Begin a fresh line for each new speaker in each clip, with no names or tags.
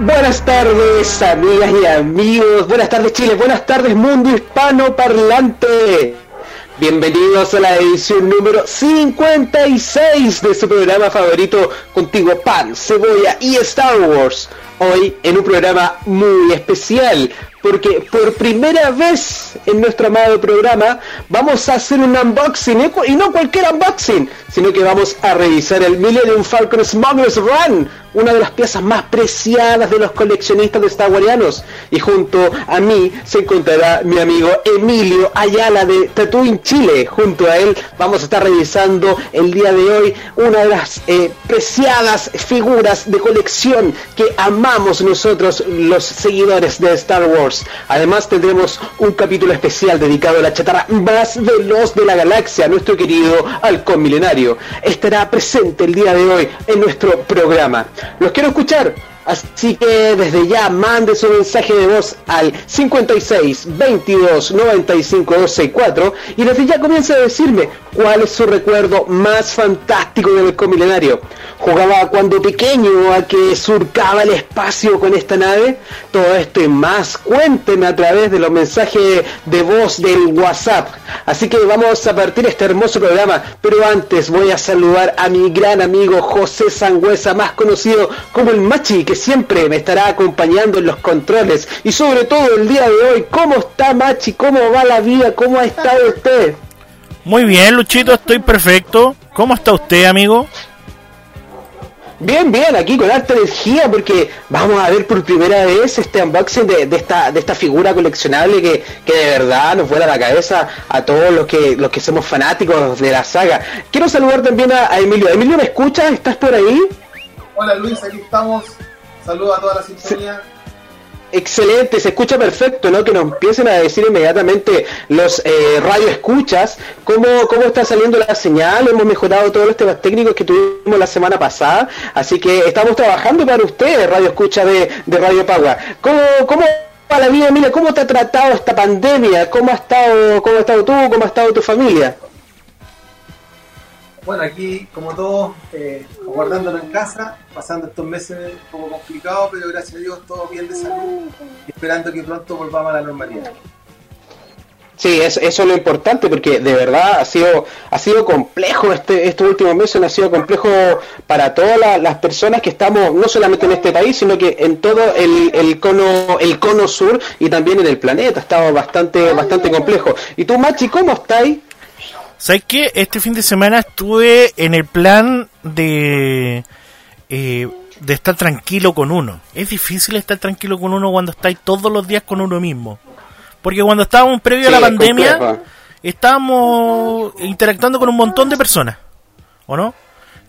Buenas tardes, amigas y amigos. Buenas tardes, Chile. Buenas tardes, mundo hispano parlante. Bienvenidos a la edición número 56 de su programa favorito contigo, Pan, Cebolla y Star Wars. Hoy en un programa muy especial, porque por primera vez en nuestro amado programa vamos a hacer un unboxing, y no cualquier unboxing, sino que vamos a revisar el Millennium Falcon Smuggler's Run, una de las piezas más preciadas de los coleccionistas de Star. Y junto a mí se encontrará mi amigo Emilio Ayala de Tatooine, Chile. Junto a él vamos a estar revisando el día de hoy una de las eh, preciadas figuras de colección que amamos nosotros los seguidores de Star Wars. Además tendremos un capítulo especial dedicado a la chatarra más veloz de la galaxia, nuestro querido halcón milenario. Estará presente el día de hoy en nuestro programa. Los quiero escuchar. Así que desde ya mande su mensaje de voz al 56 22 95 264 y desde ya comienza a decirme cuál es su recuerdo más fantástico del milenario. ¿Jugaba cuando pequeño a que surcaba el espacio con esta nave? Todo esto y más cuéntenme a través de los mensajes de voz del WhatsApp. Así que vamos a partir este hermoso programa, pero antes voy a saludar a mi gran amigo José Sangüesa, más conocido como el Machi, que siempre me estará acompañando en los controles y sobre todo el día de hoy. ¿Cómo está Machi? ¿Cómo va la vida? ¿Cómo ha estado usted?
Muy bien, Luchito, estoy perfecto. ¿Cómo está usted, amigo?
Bien, bien, aquí con alta energía porque vamos a ver por primera vez este unboxing de, esta, de esta figura coleccionable que, de verdad nos vuela la cabeza a todos los que, los que somos fanáticos de la saga. Quiero saludar también a, Emilio. Emilio, ¿me escuchas? ¿Estás por ahí?
Hola Luis, aquí estamos. Saludos a toda la sintonía.
Excelente, se escucha perfecto, ¿no? Que nos empiecen a decir inmediatamente los eh, radio escuchas cómo, cómo está saliendo la señal. Hemos mejorado todos los temas técnicos que tuvimos la semana pasada, así que estamos trabajando para ustedes, radio escucha de, Radio Pagua. ¿Cómo, cómo va la vida, Mira, ¿Cómo te ha tratado esta pandemia? ¿Cómo ha estado, cómo ha estado tú? ¿Cómo ha estado tu familia?
Bueno, aquí, como todos, eh, aguardándolo en casa, pasando estos meses un poco complicados, pero gracias a Dios todo bien de salud esperando que pronto volvamos a la normalidad.
Sí, eso, es lo importante porque de verdad ha sido ha sido complejo este estos últimos meses, ha sido complejo para todas las personas que estamos no solamente en este país, sino que en todo el, el cono el cono sur y también en el planeta. Ha estado bastante bastante complejo. ¿Y tú, Machi, cómo estáis?
¿Sabes qué? Este fin de semana estuve en el plan de, eh, de estar tranquilo con uno. Es difícil estar tranquilo con uno cuando estáis todos los días con uno mismo. Porque cuando estábamos previo a la pandemia, estábamos interactuando con un montón de personas. ¿O no?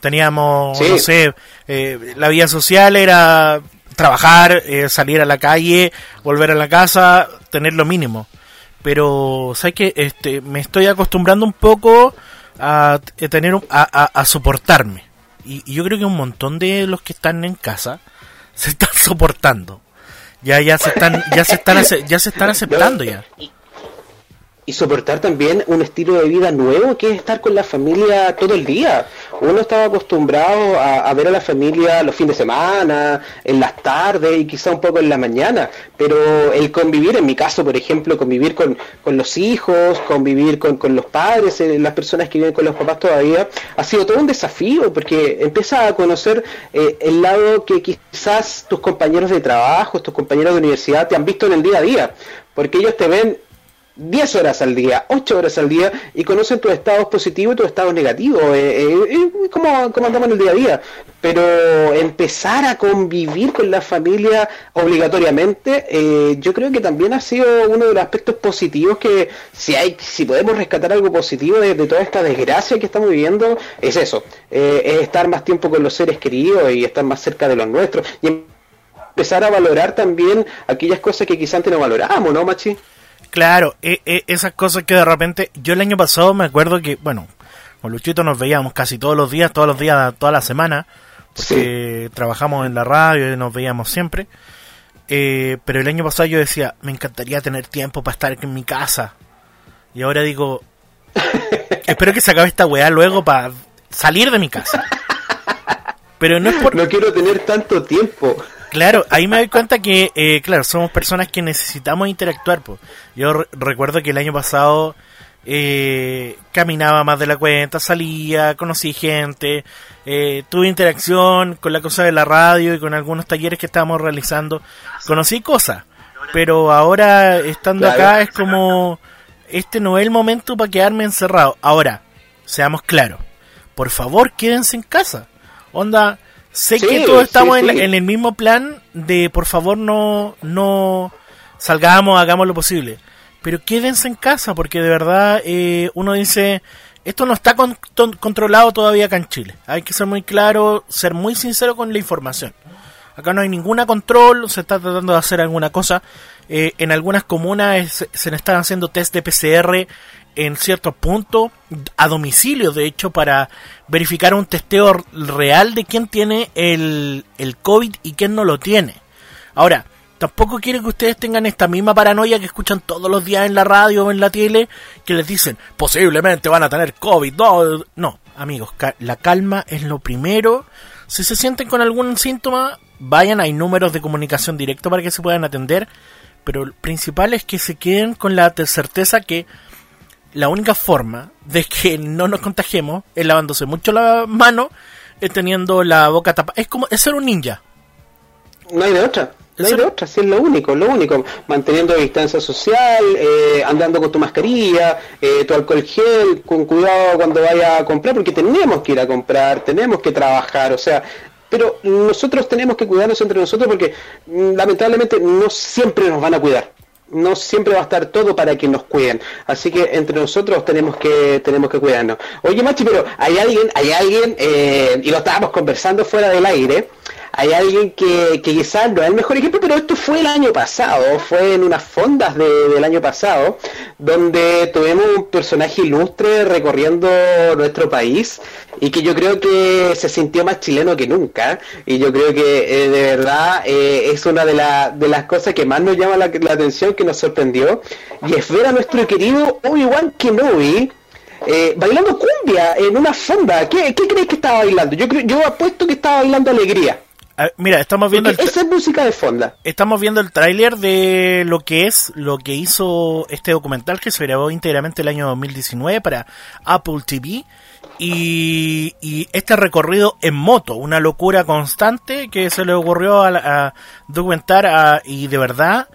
Teníamos, no sé, eh, la vida social era trabajar, eh, salir a la calle, volver a la casa, tener lo mínimo pero sabes que este me estoy acostumbrando un poco a tener a, soportarme. Y, yo creo que un montón de los que están en casa se están soportando. Ya ya se están ya se están ya se están aceptando ya.
y soportar también un estilo de vida nuevo que es estar con la familia todo el día. Uno estaba acostumbrado a, ver a la familia los fines de semana, en las tardes y quizá un poco en la mañana, pero el convivir, en mi caso por ejemplo, convivir con, los hijos, convivir con, los padres, eh, las personas que viven con los papás todavía, ha sido todo un desafío porque empiezas a conocer eh, el lado que quizás tus compañeros de trabajo, tus compañeros de universidad te han visto en el día a día, porque ellos te ven 10 horas al día, 8 horas al día y conocen tus estados positivos y tus estados negativos, eh, eh, eh como, andamos en el día a día. Pero empezar a convivir con la familia obligatoriamente, eh, yo creo que también ha sido uno de los aspectos positivos que si hay, si podemos rescatar algo positivo de, toda esta desgracia que estamos viviendo, es eso, es estar más tiempo con los seres queridos y estar más cerca de los nuestros y empezar a valorar también aquellas cosas que quizás antes no valorábamos, ¿no, Machi?
Claro, e, e, esas cosas que de repente, yo el año pasado me acuerdo que, bueno, con Luchito nos veíamos casi todos los días, todos los días, toda la semana, porque trabajamos en la radio y nos veíamos siempre. Eh, pero el año pasado yo decía, me encantaría tener tiempo para estar en mi casa. Y ahora digo, espero que se acabe esta weá luego para salir de mi casa.
Pero no es por... No quiero tener tanto tiempo.
Claro, ahí me doy cuenta que, eh, claro, somos personas que necesitamos interactuar. Pues. Yo re- recuerdo que el año pasado eh, caminaba más de la cuenta, salía, conocí gente, eh, tuve interacción con la cosa de la radio y con algunos talleres que estábamos realizando. Conocí cosas, pero ahora estando
Claro.
acá es como, este no es el momento para quedarme encerrado. Ahora, seamos claros, por favor quédense en casa. Onda, sé
Sí,
que todos
sí,
estamos en, el mismo plan de por favor no, no salgamos, hagamos lo posible. Pero quédense en casa porque de verdad eh, uno dice, esto no está con- ton- controlado todavía acá en Chile. Hay que ser muy claro, ser muy sincero con la información. Acá no hay ninguna control, se está tratando de hacer alguna cosa. Eh, en algunas comunas es- se le están haciendo test de PCR en ciertos puntos, a domicilio de hecho, para verificar un testeo real de quién tiene el, el COVID y quién no lo tiene. Ahora, tampoco quiero que ustedes tengan esta misma paranoia que escuchan todos los días en la radio o en la tele, que les dicen, posiblemente van a tener COVID. No, no amigos, ca- la calma es lo primero. Si se sienten con algún síntoma, vayan, hay números de comunicación directo para que se puedan atender. Pero lo principal es que se queden con la te- certeza que la única forma de que no nos contagiemos es lavándose mucho la mano, es teniendo la boca tapada. Es como es ser un ninja.
No hay de otra. No hay de otra, sí es lo único, lo único. Manteniendo distancia social, eh, andando con tu mascarilla, eh, tu alcohol gel, con cuidado cuando vaya a comprar, porque tenemos que ir a comprar, tenemos que trabajar, o sea, pero nosotros tenemos que cuidarnos entre nosotros porque mm, lamentablemente no siempre nos van a cuidar. No siempre va a estar todo para que nos cuiden. Así que entre nosotros tenemos que tenemos que cuidarnos. Oye, Machi, pero hay alguien, hay alguien, eh, y lo estábamos conversando fuera del aire, hay alguien que, quizás no es el mejor ejemplo, pero esto fue el año pasado, fue en unas fondas de- del año pasado, donde tuvimos un personaje ilustre recorriendo nuestro país y que yo creo que se sintió más chileno que nunca. Y yo creo que eh, de verdad eh, es una de, la- de las cosas que más nos llama la, atención, que nos sorprendió, y es ver a nuestro querido Obi-Wan Kenobi. eh, bailando cumbia en una fonda, ¿qué, qué crees que estaba bailando? Yo yo apuesto que estaba bailando alegría.
Mira, estamos viendo el,
esa es música de fonda.
estamos viendo el tráiler de lo que es lo que hizo este documental que se grabó íntegramente el año 2019 para Apple TV y, y este recorrido en moto, una locura constante que se le ocurrió a, a documentar a- y de verdad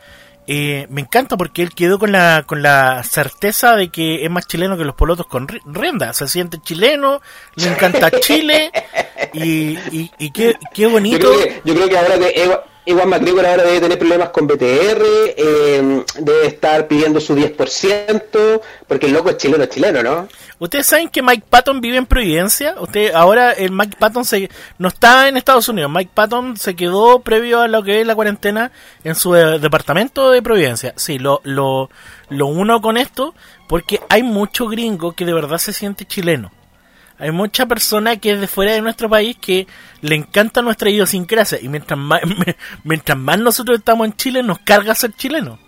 eh, me encanta porque él quedó con la con la certeza de que es más chileno que los polotos con ri- rienda, se siente chileno, le encanta Chile y, y, y qué, qué
Yo
bonito.
creo que, yo creo que ahora que Ewa- Ewan McGregor ahora debe tener problemas con BTR, eh, debe estar pidiendo su 10%, porque el loco es chileno, es chileno, ¿no?
Ustedes saben que Mike Patton vive en Providencia. Usted ahora el Mike Patton se no está en Estados Unidos. Mike Patton se quedó previo a lo que es la cuarentena en su departamento de Providencia. Sí, lo lo lo uno con esto porque hay mucho gringo que de verdad se siente chileno. Hay mucha persona que es de fuera de nuestro país que le encanta nuestra idiosincrasia y mientras más mientras más nosotros estamos en Chile nos carga ser chileno.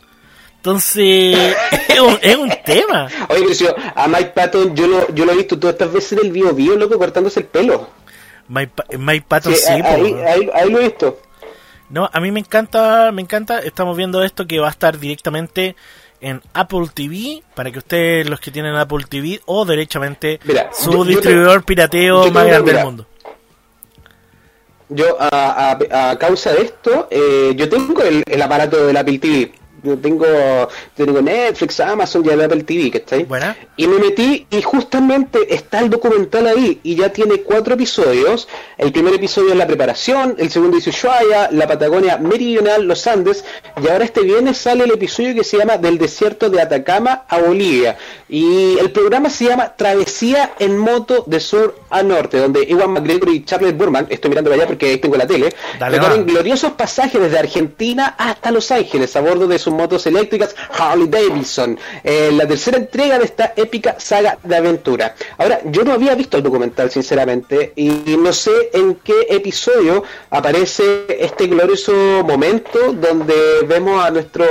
Entonces es un, es un tema.
Oye, pero si yo- a Mike Patton yo lo, yo lo he visto todas estas veces en el video, video loco, cortándose el pelo.
Mike, Mike Patton
Sí,
sí, po,
ahí, ahí, ahí lo he visto.
No, a mí me encanta, me encanta. Estamos viendo esto que va a estar directamente en Apple TV para que ustedes, los que tienen Apple TV o derechamente
Mira,
su
yo- yo te-
distribuidor pirateo más grande del mundo.
Yo, a, a- a causa de esto, eh, yo tengo el, el aparato del Apple TV. Yo tengo, yo tengo Netflix, Amazon y Apple TV, ¿cachai?
Buena.
Y me metí y justamente está el documental ahí y ya tiene cuatro episodios. El primer episodio es la preparación, el segundo dice Ushuaia, la Patagonia Meridional, los Andes y ahora este viernes sale el episodio que se llama Del desierto de Atacama a Bolivia. Y el programa se llama Travesía en moto de sur a norte, donde Iwan McGregor y Charles Burman, estoy mirando para allá porque ahí tengo la tele, recorren gloriosos pasajes desde Argentina hasta Los Ángeles a bordo de su motos eléctricas Harley Davidson, en la tercera entrega de esta épica saga de aventura. Ahora, yo no había visto el documental, sinceramente, y no sé en qué episodio aparece este glorioso momento donde vemos a nuestro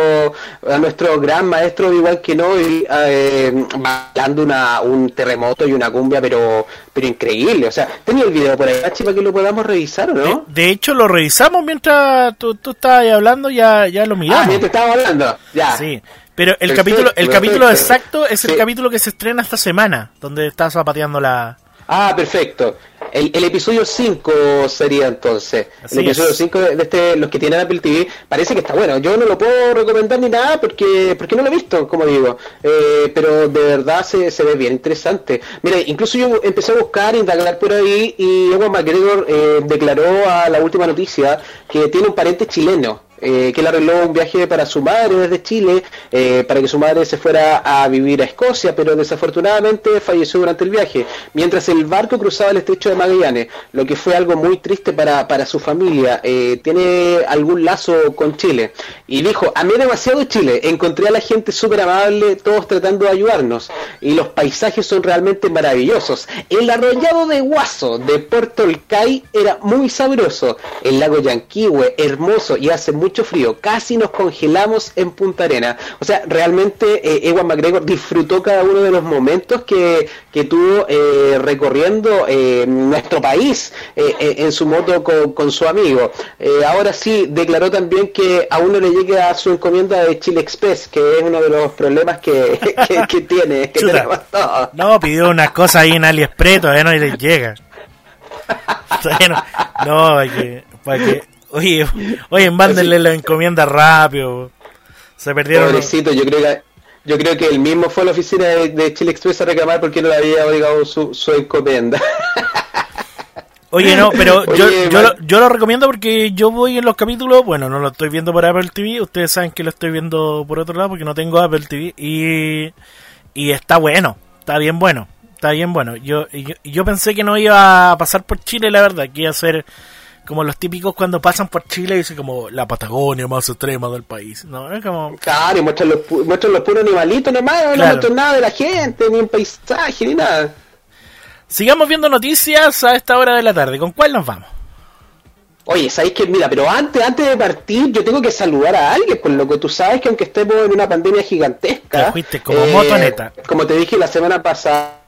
a nuestro gran maestro igual que no eh, bailando una, un terremoto y una cumbia, pero pero increíble. O sea, tenía el video por ahí, para que lo podamos revisar, ¿o no?
De, hecho, lo revisamos mientras tú, tú estabas hablando, ya, ya lo miramos. Ah,
mientras estábamos hablando, ya.
Sí. Pero el capítulo, el capítulo exacto es el capítulo que se estrena esta semana, donde está zapateando la.
Ah, perfecto. El, el episodio 5 sería entonces. el episodio 5 de, este, los que tienen Apple TV, parece que está bueno. Yo no lo puedo recomendar ni nada porque porque no lo he visto, como digo. Eh, pero de verdad se, se ve bien interesante. Mira, incluso yo empecé a buscar, indagar por ahí y Ewan McGregor eh, declaró a la última noticia que tiene un pariente chileno eh, que le arregló un viaje para su madre desde Chile, eh, para que su madre se fuera a vivir a Escocia, pero desafortunadamente falleció durante el viaje, mientras el barco cruzaba el estrecho de Magallanes, lo que fue algo muy triste para, para su familia. Eh, tiene algún lazo con Chile. Y dijo, amé demasiado Chile, encontré a la gente súper amable, todos tratando de ayudarnos, y los paisajes son realmente maravillosos. El arrollado de Guaso de Puerto Olcay era muy sabroso, el lago Yanquihue, hermoso y hace mucho mucho frío, casi nos congelamos en Punta Arena. O sea, realmente eh, Ewan McGregor disfrutó cada uno de los momentos que, que tuvo eh, recorriendo eh, nuestro país eh, en su moto con, su amigo. ahora sí, declaró también que aún no le llega a su encomienda de Chile Express, que es uno de los problemas que, que, tiene. Que
no, pidió unas cosas ahí en AliExpress, todavía no le llega. no, no que, para que Oye, oye, mándenle la encomienda rápido. Se perdieron.
Pobrecito, yo creo que yo creo que él mismo fue a la oficina de, Chile Express a reclamar porque no le había obligado su, su encomienda.
Oye, no, pero yo, yo, lo, yo, lo, recomiendo porque yo voy en los capítulos, bueno, no lo estoy viendo por Apple TV, ustedes saben que lo estoy viendo por otro lado porque no tengo Apple TV y, y está bueno, está bien bueno, está bien bueno. Yo, yo, yo pensé que no iba a pasar por Chile, la verdad, que iba a ser como los típicos cuando pasan por Chile y dicen como la Patagonia más extrema del país, ¿no? Es como...
Claro, y muestran los, muestran los puros animalitos nomás, no muestran nada de la gente, ni un paisaje, ni nada.
Sigamos viendo noticias a esta hora de la tarde. ¿Con cuál nos vamos?
Oye, ¿sabéis que? Mira, pero antes, antes de partir, yo tengo que saludar a alguien, por lo que tú sabes que aunque estemos en una pandemia gigantesca...
Te fuiste como motoneta.
Eh, como te dije la semana pasada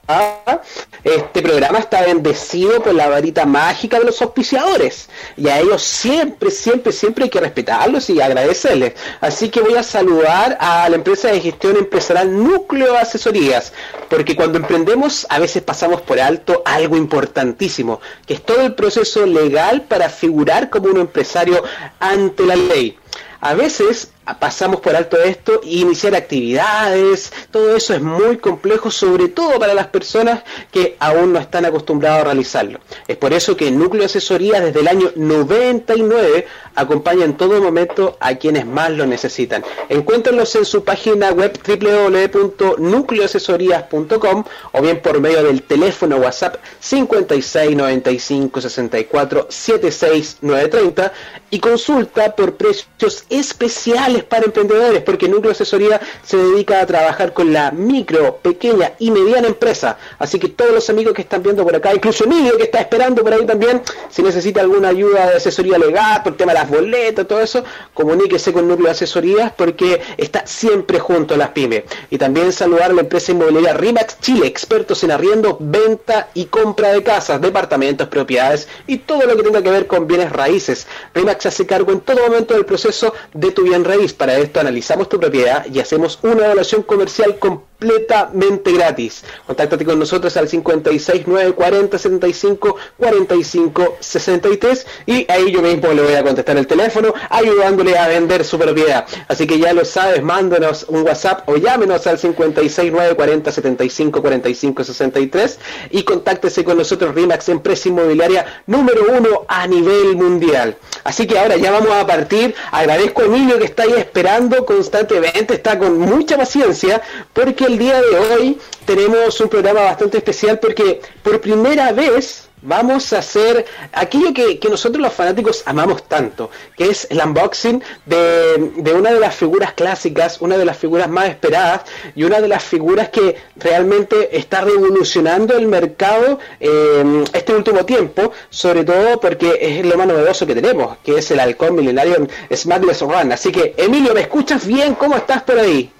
este programa está bendecido por la varita mágica de los auspiciadores y a ellos siempre, siempre, siempre hay que respetarlos y agradecerles. Así que voy a saludar a la empresa de gestión empresarial Núcleo Asesorías, porque cuando emprendemos a veces pasamos por alto algo importantísimo, que es todo el proceso legal para figurar como un empresario ante la ley. A veces pasamos por alto esto y iniciar actividades, todo eso es muy complejo, sobre todo para las personas que aún no están acostumbrados a realizarlo. Es por eso que Núcleo Asesoría desde el año 99 acompaña en todo momento a quienes más lo necesitan. Encuéntrenlos en su página web www.nucleoasesorías.com o bien por medio del teléfono WhatsApp 56 95 64 76 930 y consulta por precios especiales para emprendedores, porque Núcleo Asesoría se dedica a trabajar con la micro, pequeña y mediana empresa. Así que todos los amigos que están viendo por acá, incluso Emilio que está esperando por ahí también, si necesita alguna ayuda de asesoría legal, por tema de las boletas, todo eso, comuníquese con Núcleo Asesorías porque está siempre junto a las pymes. Y también saludar a la empresa inmobiliaria RIMAX Chile, expertos en arriendo, venta y compra de casas, departamentos, propiedades y todo lo que tenga que ver con bienes raíces. RIMAX hace cargo en todo momento del proceso de tu bien raíz para esto analizamos tu propiedad y hacemos una evaluación comercial completamente gratis. Contáctate con nosotros al 56 940 75 45 63 y ahí yo mismo le voy a contestar el teléfono ayudándole a vender su propiedad. Así que ya lo sabes, mándanos un WhatsApp o llámenos al 56 940 75 45 63 y contáctese con nosotros RIMAX, empresa inmobiliaria número uno a nivel mundial. Así que ahora ya vamos a partir. Agradezco a Emilio que está ahí esperando constantemente, está con mucha paciencia, porque el día de hoy tenemos un programa bastante especial porque por primera vez vamos a hacer aquello que, nosotros los fanáticos amamos tanto, que es el unboxing de, una de las figuras clásicas, una de las figuras más esperadas y una de las figuras que realmente está revolucionando el mercado eh, este último tiempo, sobre todo porque es lo más novedoso que tenemos, que es el halcón milenario Smagless Run. Así que, Emilio, ¿me escuchas bien? ¿Cómo estás por ahí?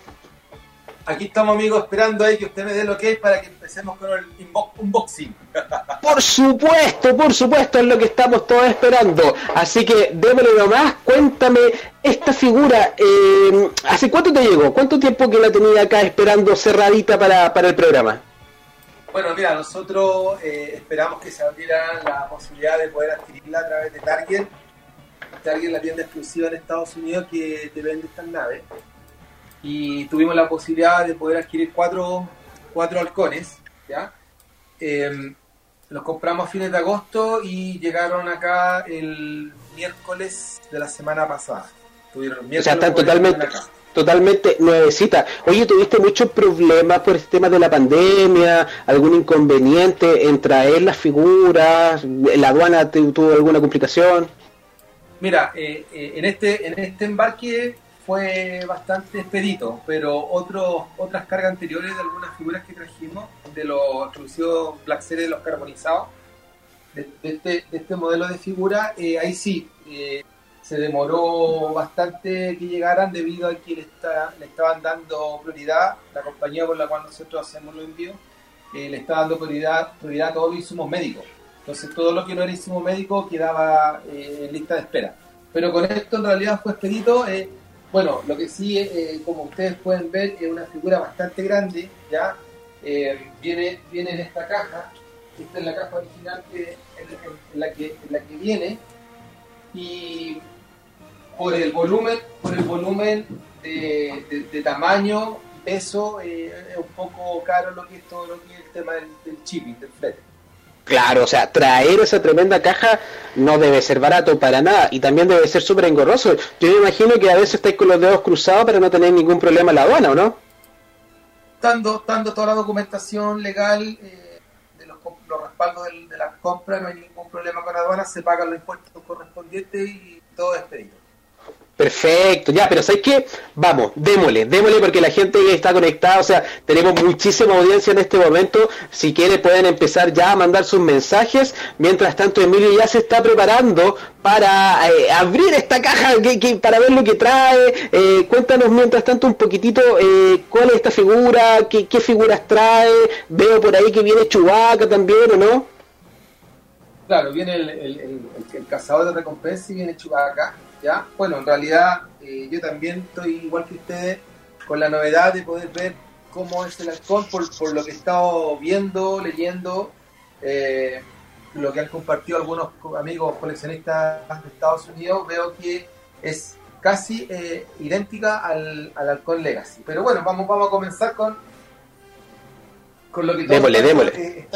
Aquí estamos, amigos, esperando ahí que usted me dé lo que es para que empecemos con el unboxing.
Por supuesto, por supuesto, es lo que estamos todos esperando. Así que démosle nomás, cuéntame esta figura. Eh, ¿Hace cuánto te llegó? ¿Cuánto tiempo que la tenía acá esperando cerradita para, para el programa?
Bueno, mira, nosotros eh, esperamos que se abriera la posibilidad de poder adquirirla a través de Target. Target la tienda exclusiva en Estados Unidos que te vende estas naves y tuvimos la posibilidad de poder adquirir cuatro, cuatro halcones, ¿ya? Em, los compramos a fines de agosto y llegaron acá el miércoles de la semana pasada.
o sea, están totalmente, totalmente nuevecita. Oye, ¿tuviste muchos problemas por el tema de la pandemia? ¿Algún inconveniente en traer las figuras? ¿La aduana tuvo alguna complicación?
Mira, eh, eh, en, este, en este embarque fue bastante expedito, pero otros otras cargas anteriores de algunas figuras que trajimos, de los exclusivos Black Series, los carbonizados, de, este, este, modelo de figura, eh, ahí sí, eh, se demoró bastante que llegaran debido a que le, está, le estaban dando prioridad, la compañía con la cual nosotros hacemos los envíos, eh, le está dando prioridad, prioridad a todos los insumos médicos. Entonces todo lo que no era insumo médico quedaba en lista de espera. Pero con esto en realidad fue expedito. Bueno, lo que sí, eh, como ustedes pueden ver, es una figura bastante grande, ¿ya? Eh, viene, viene en esta caja, esta es la caja original que, en, la que, la que viene, y por el volumen, por el volumen de, tamaño, peso, eh, es un poco caro lo que es todo lo que es el tema del, del del flete.
Claro, o sea, traer esa tremenda caja no debe ser barato para nada y también debe ser súper engorroso. Yo me imagino que a veces estáis con los dedos cruzados para no tener ningún problema en la aduana, ¿o no?
Dando, toda la documentación legal eh, de los, respaldos de, de las compras, no hay ningún problema con la aduana, se pagan los impuestos correspondientes y todo es pedido.
Perfecto, ya, pero ¿sabes qué? Vamos, démosle, démosle porque la gente está conectada, o sea, tenemos muchísima audiencia en este momento. Si quiere pueden empezar ya a mandar sus mensajes. Mientras tanto, Emilio ya se está preparando para eh, abrir esta caja para ver lo que trae. Eh, cuéntanos mientras tanto un poquitito eh, cuál es esta figura, qué, figuras trae. Veo por ahí que viene Chubaca también, ¿o no?
Claro, viene el, el, el cazador de recompensa y viene Chubaca ¿ya? Bueno, en realidad eh, yo también estoy igual que ustedes con la novedad de poder ver cómo es el alcohol por, lo que he estado viendo, leyendo, eh, lo que han compartido algunos amigos coleccionistas de Estados Unidos, veo que es casi eh, idéntica al, al Alcohol Legacy. Pero bueno, vamos, vamos a comenzar con, con lo que
démosle, démosle.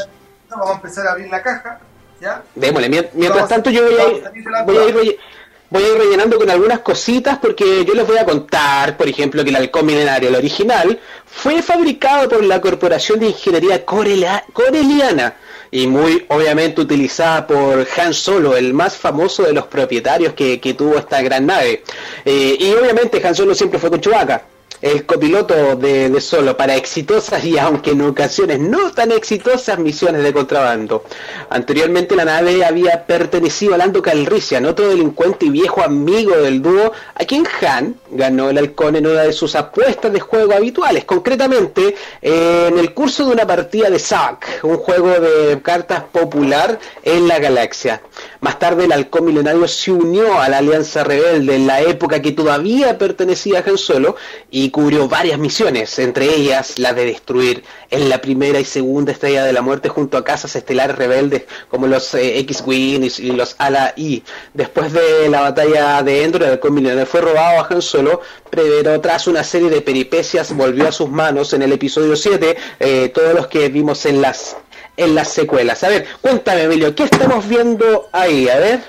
vamos a empezar a abrir la caja. ¿ya?
Démosle, mientras tanto yo voy a, voy a ir voy a ir rellenando con algunas cositas porque yo les voy a contar, por ejemplo, que el halcón milenario, el original, fue fabricado por la Corporación de Ingeniería Coreliana y muy obviamente utilizada por Han Solo, el más famoso de los propietarios que, tuvo esta gran nave. Eh, y obviamente Han Solo siempre fue con Chewbacca el copiloto de, Solo para exitosas y aunque en ocasiones no tan exitosas misiones de contrabando. Anteriormente la nave había pertenecido a Lando Calrissian, otro delincuente y viejo amigo del dúo, a quien Han ganó el halcón en una de sus apuestas de juego habituales, concretamente en el curso de una partida de Zack, un juego de cartas popular en la galaxia. Más tarde el halcón milenario se unió a la Alianza Rebelde en la época que todavía pertenecía a Han Solo y cubrió varias misiones, entre ellas la de destruir en la primera y segunda estrella de la muerte junto a casas estelares rebeldes como los eh, X-Wing y, los Ala-I. Después de la batalla de Endor, el milenario fue robado a Han Solo, pero tras una serie de peripecias volvió a sus manos en el episodio 7, eh, todos los que vimos en las en las secuelas. A ver, cuéntame, Emilio, ¿qué estamos viendo ahí? A ver.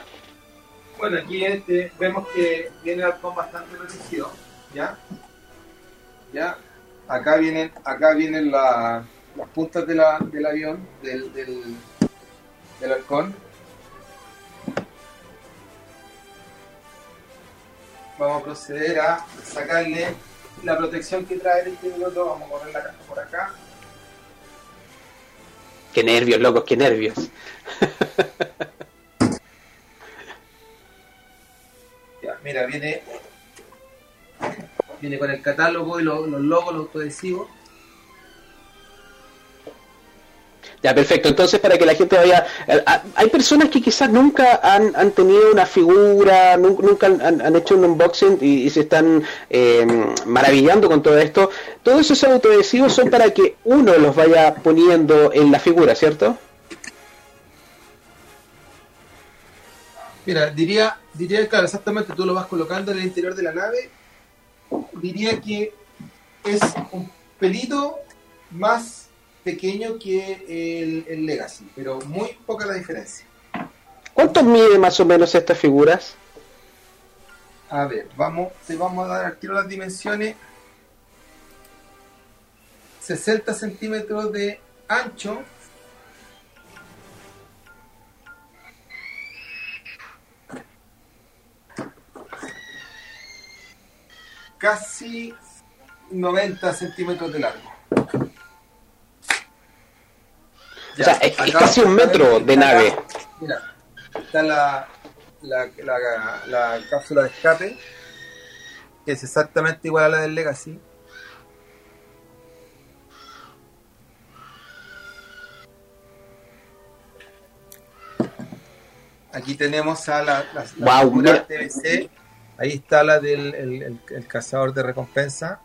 Bueno, aquí este, vemos que viene bastante reducido, ¿ya? ¿Ya? Acá vienen, acá vienen las puntas del avión, del, del halcón. Vamos a proceder a sacarle la protección que trae el este minuto. Vamos a correr la caja por acá.
Qué nervios, locos, qué nervios.
Ya, mira, viene viene con el catálogo y los, los logos, los autoadhesivos.
Ya, perfecto. Entonces, para que la gente vaya... eh, ah, Hay personas que quizás nunca han, han tenido una figura, nun- nunca han, han- han hecho un unboxing y, y se están eh, maravillando con todo esto. Todos esos autoadhesivos son para que uno los vaya poniendo en la figura, ¿cierto?
Mira, diría, diría, claro, exactamente, tú lo vas colocando en el interior de la nave. Diría que es un pelito más pequeño que el, el Legacy, pero muy poca la diferencia.
¿Cuánto mide más o menos estas figuras?
A ver, vamos, te vamos a dar al tiro las dimensiones. 60 centímetros de ancho. Casi 90 centímetros de largo.
O sea, es- casi un metro de nave.
Mira, está la, la, la, la cápsula de escape, que es exactamente igual a la del Legacy. Aquí tenemos a la,
mira.
TBC. Ahí está la del el, el- el cazador de recompensa.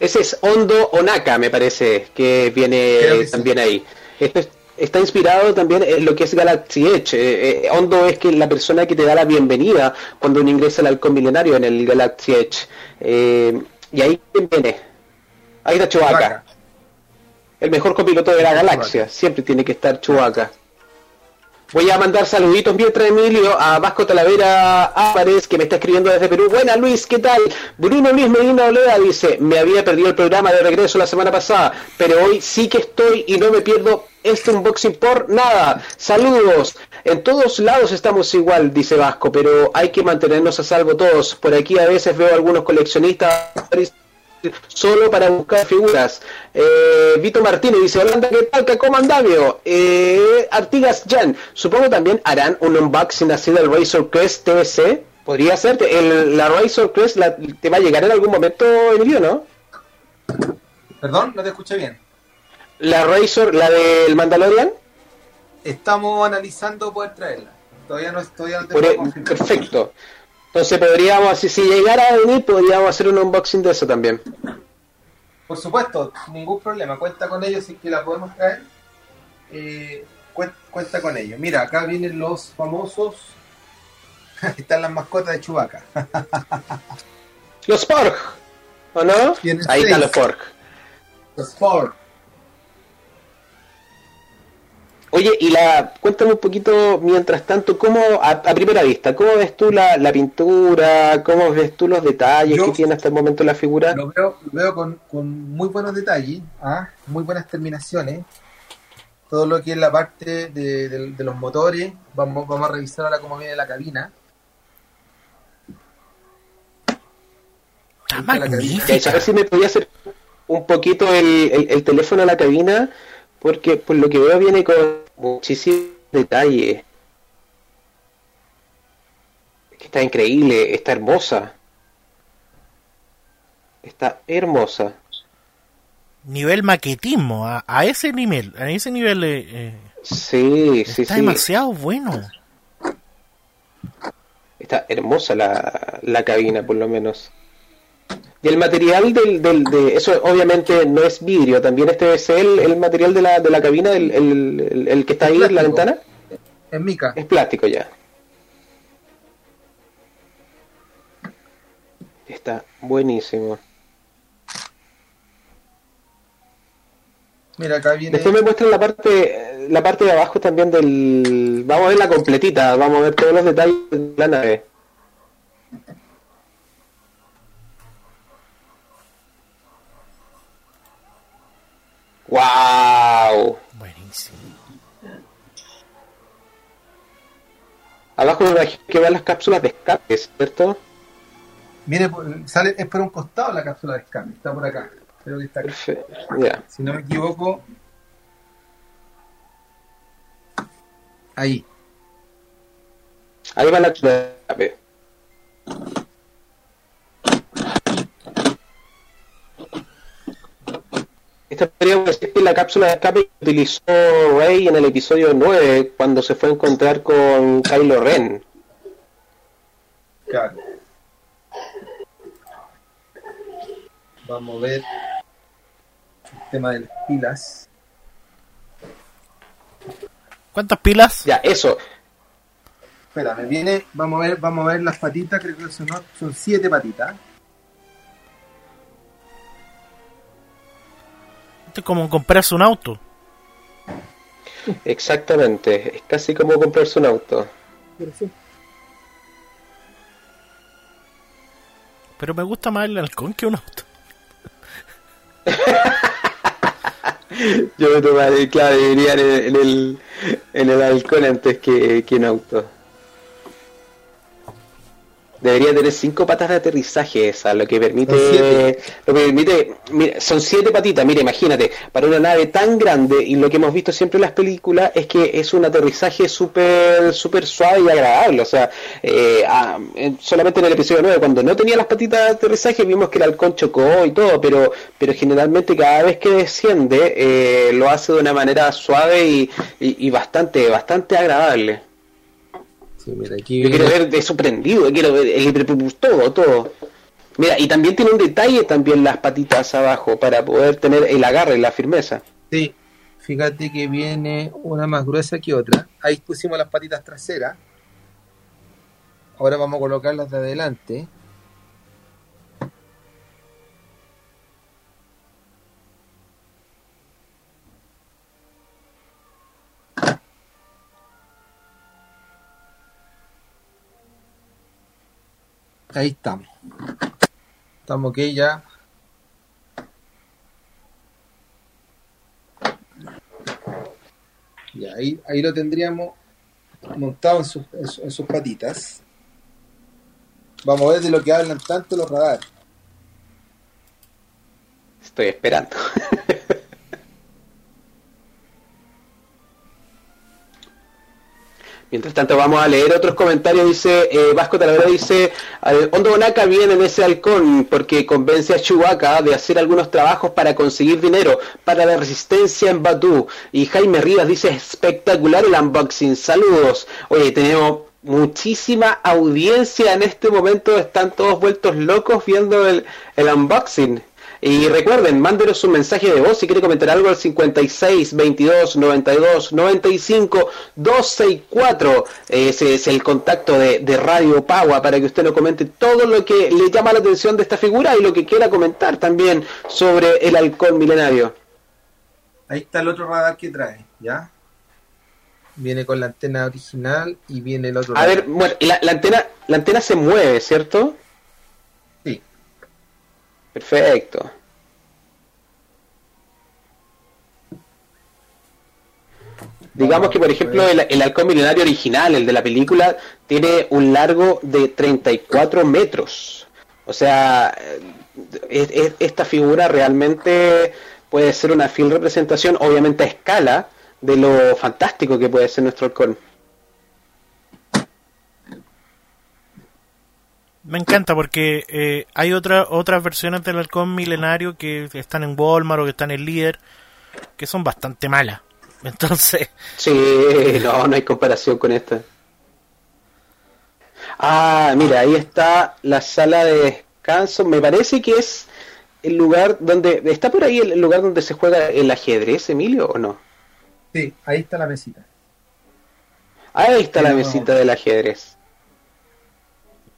Ese es Hondo Onaka, me parece, que viene
sí.
también ahí. Esto es- está inspirado también en lo que es Galaxy Edge. Eh, eh, Hondo es que la persona que te da la bienvenida cuando uno ingresa al halcón milenario en el Galaxy Edge. Eh, y ahí ¿quién viene. Ahí está Chewbacca, el mejor copiloto de la galaxia. Siempre tiene que estar Chewbacca. Voy a mandar saluditos mientras Emilio a Vasco Talavera Álvarez que me está escribiendo desde Perú. Buena Luis, ¿qué tal? Bruno Luis Medina Olea dice, me había perdido el programa de regreso la semana pasada, pero hoy sí que estoy y no me pierdo este unboxing por nada. Saludos. En todos lados estamos igual, dice Vasco, pero hay que mantenernos a salvo todos. Por aquí a veces veo algunos coleccionistas solo para buscar figuras. Eh, Vito Martínez dice, Holanda, ¿qué tal? ¿Cómo andamio? Eh, Artigas Jan, supongo también harán un unboxing así del Razor Crest TBC. Podría ser, el, la Razor Crest la- te va a llegar en algún momento, Emilio, ¿no?
Perdón, no te escuché bien.
La Razor, la del Mandalorian.
Estamos analizando poder traerla. Todavía no, todavía no
perfecto. Entonces podríamos, si, si llegara a venir, podríamos hacer un unboxing de eso también.
Por supuesto, ningún problema. Cuenta con ellos si que la podemos traer. Eh, cuen- cuenta con ellos. Mira, acá vienen los famosos. Están las mascotas de Chubaca.
Los Porg, ¿o no? Ahí están los Porg.
Los Ford.
Oye, y la, cuéntame un poquito, mientras tanto, cómo, a, a primera vista, ¿cómo ves tú la, la pintura? ¿Cómo ves tú los detalles
Yo-
que tiene hasta el momento la figura?
Lo veo, lo veo con, con muy buenos detalles, ¿ah? muy buenas terminaciones. Todo lo que es la parte de, de- de los motores. Vamos, vamos a revisar ahora cómo viene la cabina.
Está
la
a ver si me podía hacer un poquito el, el- el teléfono a la cabina, porque por lo que veo viene con muchísimos detalles. Es que Está increíble, está hermosa. Está hermosa.
Nivel maquetismo, a, a ese nivel, a ese nivel eh, eh,
Sí,
está
sí.
demasiado bueno.
Está hermosa la, la cabina, por lo menos. Y el material del, del, de eso obviamente no es vidrio, también este es el, el material de la, de la cabina, el, el, el- que está ahí en la ventana,
Es mica.
es plástico ya. Está buenísimo.
Mira, acá viene.
Después me muestran la parte la parte de abajo también del... Vamos a ver la completita, vamos a ver todos los detalles de la nave. ¡Wow!
Buenísimo.
Abajo que van las cápsulas de escape, ¿cierto?
Mire, sale, es por un costado la cápsula de escape, está por acá. Creo que está acá. Si no me equivoco. Ahí.
Ahí va la cápsula de escape. Esta podríamos decir que es la cápsula de escape que utilizó Rey en el episodio 9 cuando se fue a encontrar con Kylo Ren.
Claro. Vamos a ver el tema de las pilas.
¿Cuántas pilas?
Ya, eso.
Espera, me viene, vamos a ver, vamos a ver las patitas, creo que son, son siete patitas.
Como comprarse un auto.
Exactamente. Es casi como comprarse un auto.
Pero me gusta más el halcón que un auto.
Yo me tomaré, claro, iría en el, en el, en el halcón antes que, que en auto. Debería tener cinco patas de aterrizaje esa, lo que permite, lo que permite, mira, son siete patitas, mira, imagínate, para una nave tan grande y lo que hemos visto siempre en las películas es que es un aterrizaje súper, súper suave y agradable, o sea, eh, ah, eh, solamente en el episodio 9 cuando no tenía las patitas de aterrizaje vimos que el halcón chocó y todo, pero, pero generalmente cada vez que desciende eh, lo hace de una manera suave y, y, y bastante, bastante agradable.
Sí, mira, aquí
Yo quiero ver de sorprendido, quiero ver el, todo, todo. Mira, y también tiene un detalle también las patitas abajo para poder tener el agarre, la firmeza.
Sí, fíjate que viene una más gruesa que otra. Ahí pusimos las patitas traseras. Ahora vamos a colocar las de adelante. Ahí estamos. Estamos ok ya. Ya, ahí, ahí lo tendríamos montado en sus, en, en sus patitas. Vamos a ver de lo que hablan tanto los radares.
Estoy esperando. Mientras tanto vamos a leer otros comentarios. Dice eh, Vasco Talavera dice Hondo Bonaka viene en ese halcón porque convence a Chewbacca de hacer algunos trabajos para conseguir dinero para la resistencia en Batú. Y Jaime Rivas dice espectacular el unboxing. Saludos. Oye, tenemos muchísima audiencia en este momento. Están todos vueltos locos viendo el, el unboxing. Y recuerden, mándenos un mensaje de voz si quiere comentar algo al 56 22 92 95 264. Ese es el contacto de, de Radio Pagua para que usted nos comente todo lo que le llama la atención de esta figura y lo que quiera comentar también sobre el halcón milenario.
Ahí está el otro radar que trae, ¿ya? Viene con la antena original y viene el otro
A
radar.
ver, bueno, la, la antena, la antena se mueve, ¿cierto? Perfecto. Digamos que, por ejemplo, el, el halcón milenario original, el de la película, tiene un largo de 34 metros. O sea, eh, es- es- esta figura realmente puede ser una fiel representación, obviamente a escala, de lo fantástico que puede ser nuestro halcón.
Me encanta porque eh, hay otra, otras versiones del halcón milenario que están en Walmart o que están en Líder que son bastante malas. Entonces,
Sí, no, no hay comparación con esta. Ah, mira, ahí está la sala de descanso. Me parece que es el lugar donde... ¿Está por ahí el lugar donde se juega el ajedrez, Emilio, o no?
Sí, ahí está la mesita.
Ahí está la mesita del ajedrez.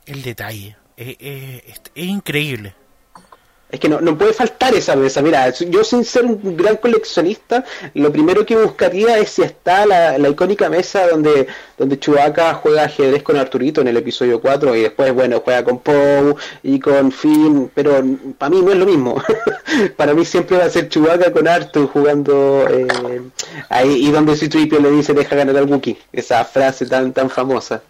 El detalle es, es increíble.
Es que no, no puede faltar esa mesa. Mira, yo sin ser un gran coleccionista, lo primero que buscaría es si está la, la icónica mesa donde, donde Chewbacca juega ajedrez con Arturito en el episodio 4 y después, bueno, juega con Poe y con Finn, pero para mí no es lo mismo. para mí siempre va a ser Chewbacca con Arthur jugando eh, ahí y donde C-3PO le dice deja ganar al Wookiee. Esa frase tan, tan famosa.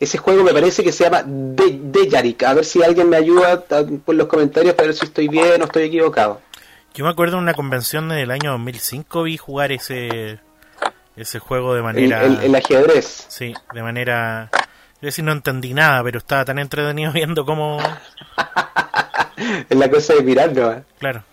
Ese juego me parece que se llama De Dejarik. A ver si alguien me ayuda por los comentarios para ver si estoy bien o estoy equivocado.
Yo me acuerdo en una convención del año 2005 vi jugar ese ese juego de manera...
El, ajedrez.
Sí, de manera... Yo decir, no entendí nada, pero estaba tan entretenido viendo cómo...
es la cosa de mirarlo.
Claro.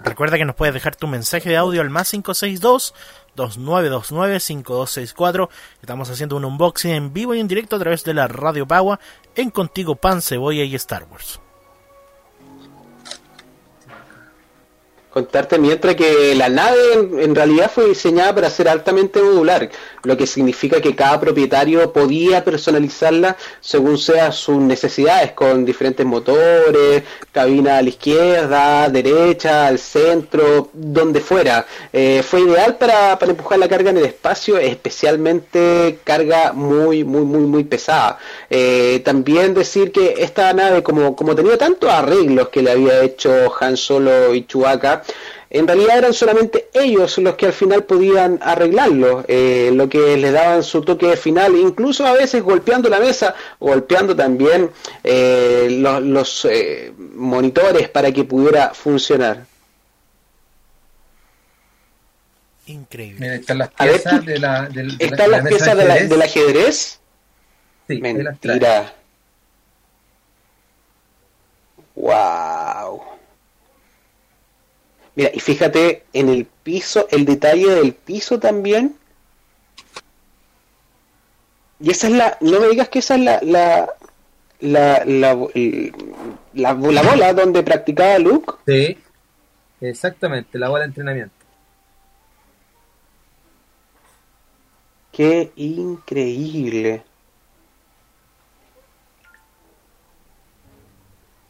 Recuerda que nos puedes dejar tu mensaje de audio al más 562 2929 5264. Estamos haciendo un unboxing en vivo y en directo a través de la Radio Pagua en Contigo Pan, Cebolla y Star Wars.
Contarte mientras que la nave en, realidad fue diseñada para ser altamente modular, lo que significa que cada propietario podía personalizarla según sean sus necesidades, con diferentes motores, cabina a la izquierda, derecha, al centro, donde fuera. Eh, fue ideal para, empujar la carga en el espacio, especialmente carga muy, muy, muy, muy pesada. Eh, también decir que esta nave, como, como tenía tantos arreglos que le había hecho Han Solo y Chewbacca, en realidad eran solamente ellos los que al final podían arreglarlo, eh, lo que les daban su toque final, incluso a veces golpeando la mesa, golpeando también eh, los, eh, monitores para que pudiera funcionar.
Increíble.
están las piezas, de la,
¿están las piezas del ajedrez.
Sí,
Mentira. Wow. Mira, y fíjate en el piso, el detalle del piso también. Y esa es la, no me digas que esa es la, la, la, la, bola donde practicaba Luke.
Sí, exactamente, la bola de entrenamiento.
Qué increíble.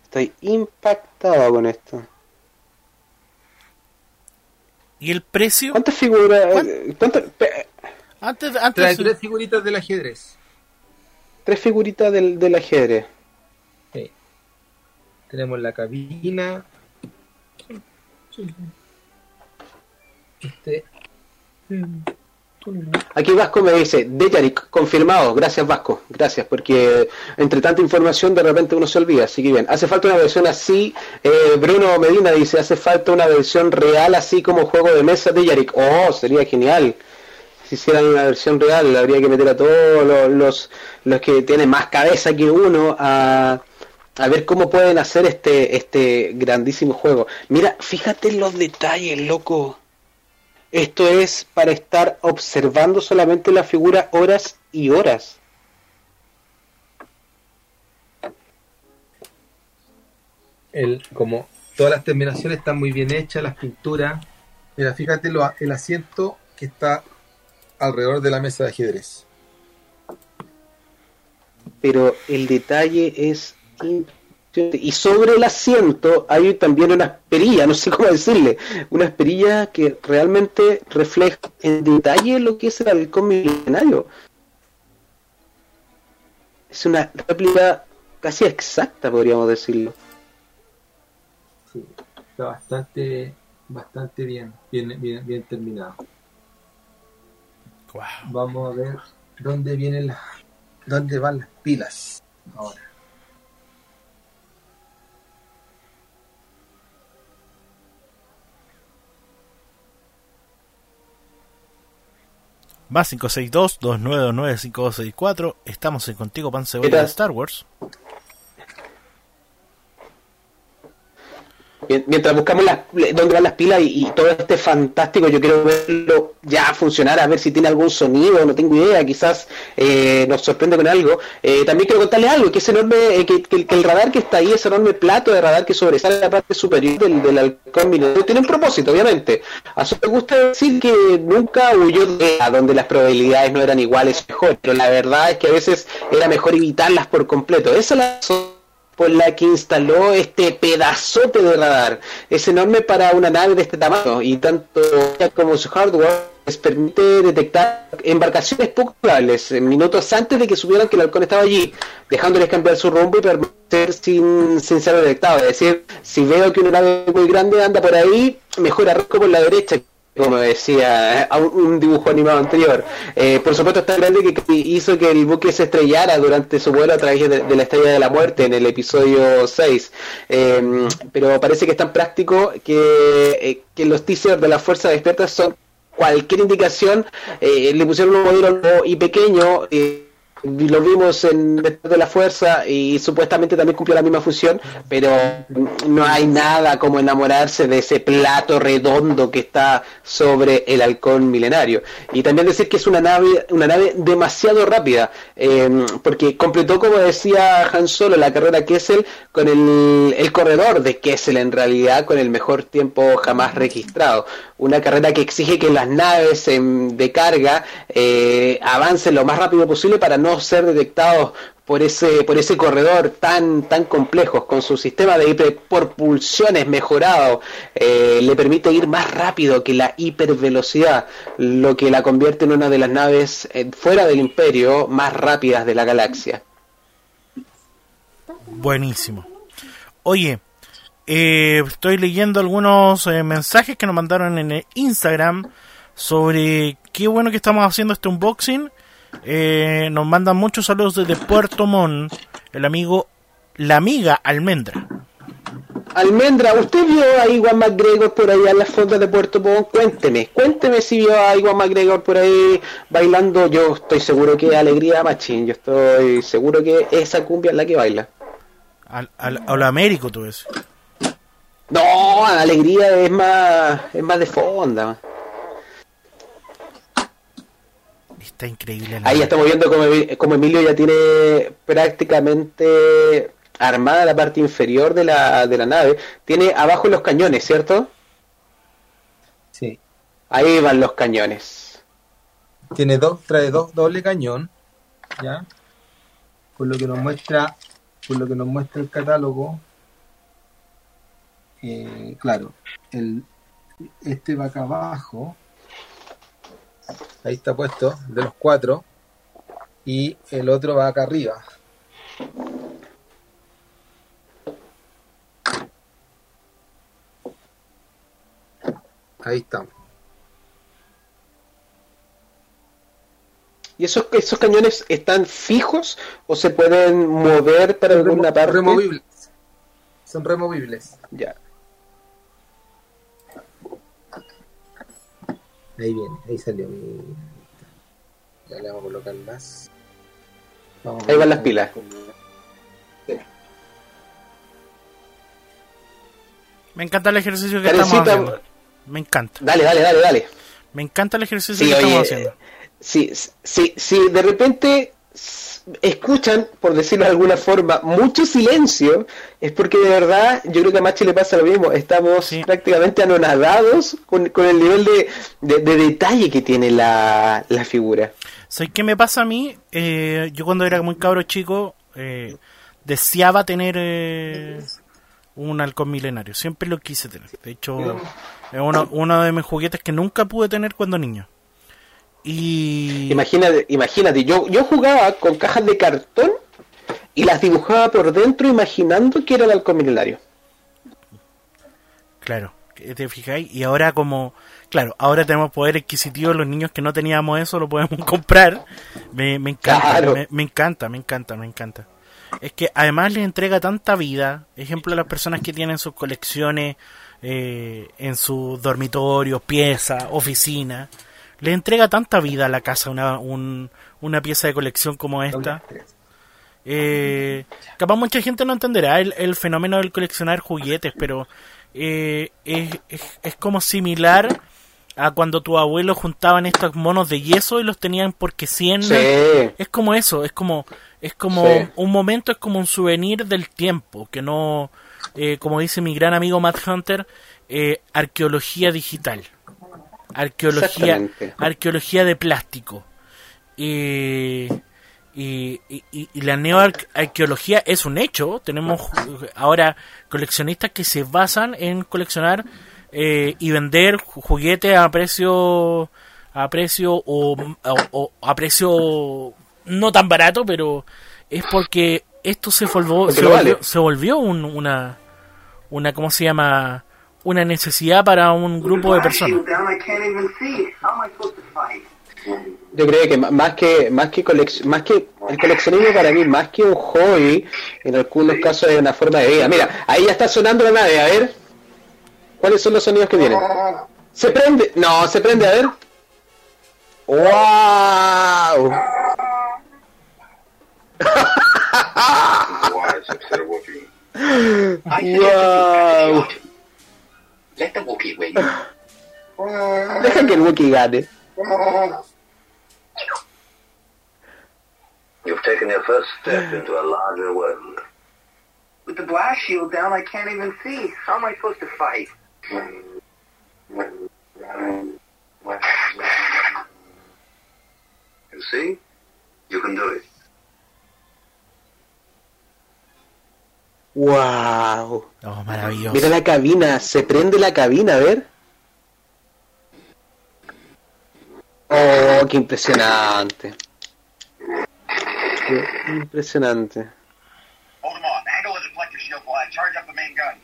Estoy impactado con esto.
¿Y el precio?
¿Cuántas figuras?
Antes, antes tres figuritas del ajedrez.
Tres figuritas del, del ajedrez.
Sí. Tenemos la cabina. Este.
Aquí Vasco me dice, Dejarik, confirmado, gracias Vasco, gracias, porque entre tanta información de repente uno se olvida, así que bien, hace falta una versión así, eh, Bruno Medina dice, hace falta una versión real así como juego de mesa de Dejarik, oh, sería genial, si hicieran una versión real, habría que meter a todos los, los, que tienen más cabeza que uno a, a ver cómo pueden hacer este, este grandísimo juego. Mira, fíjate los detalles, loco. Esto es para estar observando solamente la figura horas y horas.
El, como todas las terminaciones están muy bien hechas, las pinturas. Mira, fíjate lo, el asiento que está alrededor de la mesa de ajedrez.
Pero el detalle es y sobre el asiento hay también una perilla, no sé cómo decirle, una perilla que realmente refleja en detalle lo que es el halcón milenario. Es una réplica casi exacta, podríamos decirlo.
Sí, está bastante, bastante bien, bien, bien, bien terminado. Vamos a ver dónde vienen las, dónde van las pilas ahora.
Más 562-2929-5264. Estamos en Contigo Pan de Star Wars.
Mientras buscamos las, dónde van las pilas y, todo este fantástico, yo quiero verlo ya funcionar, a ver si tiene algún sonido, no tengo idea, quizás eh, nos sorprende con algo. Eh, también quiero contarles algo, que ese enorme, eh, que, el radar que está ahí, ese enorme plato de radar que sobresale la parte superior del, del halcón tiene un propósito, obviamente. A su me gusta decir que nunca huyó de a donde las probabilidades no eran iguales mejor, pero la verdad es que a veces era mejor evitarlas por completo. Esa es la por la que instaló este pedazote de radar. Es enorme para una nave de este tamaño y tanto como su hardware les permite detectar embarcaciones poco probables minutos antes de que supieran que el halcón estaba allí, dejándoles cambiar su rumbo y permanecer sin, sin ser detectado. Es decir, si veo que una nave muy grande anda por ahí, mejor arranco por la derecha como decía un dibujo animado anterior. Eh, por supuesto, está grande que hizo que el buque se estrellara durante su vuelo a través de, la estrella de la muerte en el episodio 6. Eh, pero parece que es tan práctico que, eh, que los teasers de la Fuerza Despierta son cualquier indicación. le pusieron un modelo y pequeño lo vimos en de la Fuerza y supuestamente también cumplió la misma función, pero no hay nada como enamorarse de ese plato redondo que está sobre el halcón milenario. Y también decir que es una nave, una nave demasiado rápida, em, porque completó, como decía Han Solo, la carrera Kessel con el, el corredor de Kessel en realidad, con el mejor tiempo jamás registrado una carrera que exige que las naves de carga eh, avancen lo más rápido posible para no ser detectados por ese por ese corredor tan tan complejo con su sistema de hiperpropulsiones mejorado eh, le permite ir más rápido que la hipervelocidad lo que la convierte en una de las naves eh, fuera del imperio más rápidas de la galaxia
buenísimo oye eh, estoy leyendo algunos mensajes que nos mandaron en Instagram sobre qué bueno que estamos haciendo este unboxing. Eh, nos mandan muchos saludos desde Puerto Montt, el amigo, la amiga Almendra.
Almendra, ¿usted vio a Iwan McGregor por allá en las fondas de Puerto Montt? Cuénteme, cuénteme si vio a Iwan McGregor por ahí bailando. Yo estoy seguro que Alegría Machín, yo estoy seguro que esa cumbia es la que baila.
Al, al, Américo, tú ves.
No, alegría es más, es más de fonda.
Está increíble.
Ahí estamos viendo como, Emilio ya tiene prácticamente armada la parte inferior de la, de la nave. Tiene abajo los cañones, ¿cierto?
Sí.
Ahí van los cañones.
Tiene dos, trae dos doble cañón, ¿ya? Por lo que nos muestra, por lo que nos muestra el catálogo, eh, claro, el, este va acá abajo, ahí está puesto, de los cuatro, y el otro va acá arriba. Ahí estamos.
¿Y esos, esos cañones están fijos o se pueden mover para alguna parte?
Removibles. Son removibles.
Ya.
Ahí viene, ahí salió mi. Ya le vamos a colocar más.
ahí van las pilas.
Me encanta el ejercicio que estamos haciendo. Me encanta.
Dale, dale, dale, dale.
Me encanta el ejercicio que estamos haciendo.
Sí, sí, sí, de repente escuchan, por decirlo de alguna forma, mucho silencio, es porque de verdad yo creo que a Machi le pasa lo mismo. Estamos prácticamente anonadados con, el nivel de, detalle que tiene la, figura.
¿Sabes qué me pasa a mí? Eh, yo cuando era muy cabro chico eh, deseaba tener eh, un halcón milenario. Siempre lo quise tener. De hecho, es uno, uno de mis juguetes que nunca pude tener cuando niño. Y...
Imagínate, imagínate yo, yo jugaba con cajas de cartón y las dibujaba por dentro imaginando que era el halcón milenario.
Claro, te fijáis, y ahora como, claro, ahora tenemos poder adquisitivo, los niños que no teníamos eso lo podemos comprar. Me, me encanta, me, encanta, me encanta, me encanta. Es que además les entrega tanta vida, ejemplo a las personas que tienen sus colecciones eh, en sus dormitorios, piezas, oficinas le entrega tanta vida a la casa una, una pieza de colección como esta. Eh, capaz mucha gente no entenderá el, fenómeno del coleccionar juguetes, pero eh, es, es, como similar a cuando tu abuelo juntaban estos monos de yeso y los tenían porque siempre es como eso es como es como un momento es como un souvenir del tiempo que no eh, como dice mi gran amigo Matt Hunter eh, arqueología digital arqueología, arqueología de plástico. y, y, la neoarqueología es un hecho. Tenemos ahora coleccionistas que se basan en coleccionar eh, y vender juguetes a precio a precio o, a precio no tan barato, pero es porque esto se volvió, se volvió, una una cómo se llama una necesidad para un grupo de personas.
Yo creo que más que más que más que el coleccionismo para mí más que un hobby, en algunos casos es una forma de vida. Mira, ahí ya está sonando la nave, a ver. ¿Cuáles son los sonidos que vienen? Se prende, no, se prende, a ver. ¡Wow! wow. Deja que el Wookiee gane.
You've taken your first step into a larger world.
With the blast shield down, I can't even see. How am I supposed to fight?
You see? You can do it.
¡Wow!
Oh, maravilloso.
Mira la cabina, se prende la cabina, a ver. Oh, qué impresionante. Qué impresionante.
Hold them off. Angle the deflector shield I charge up the main gun.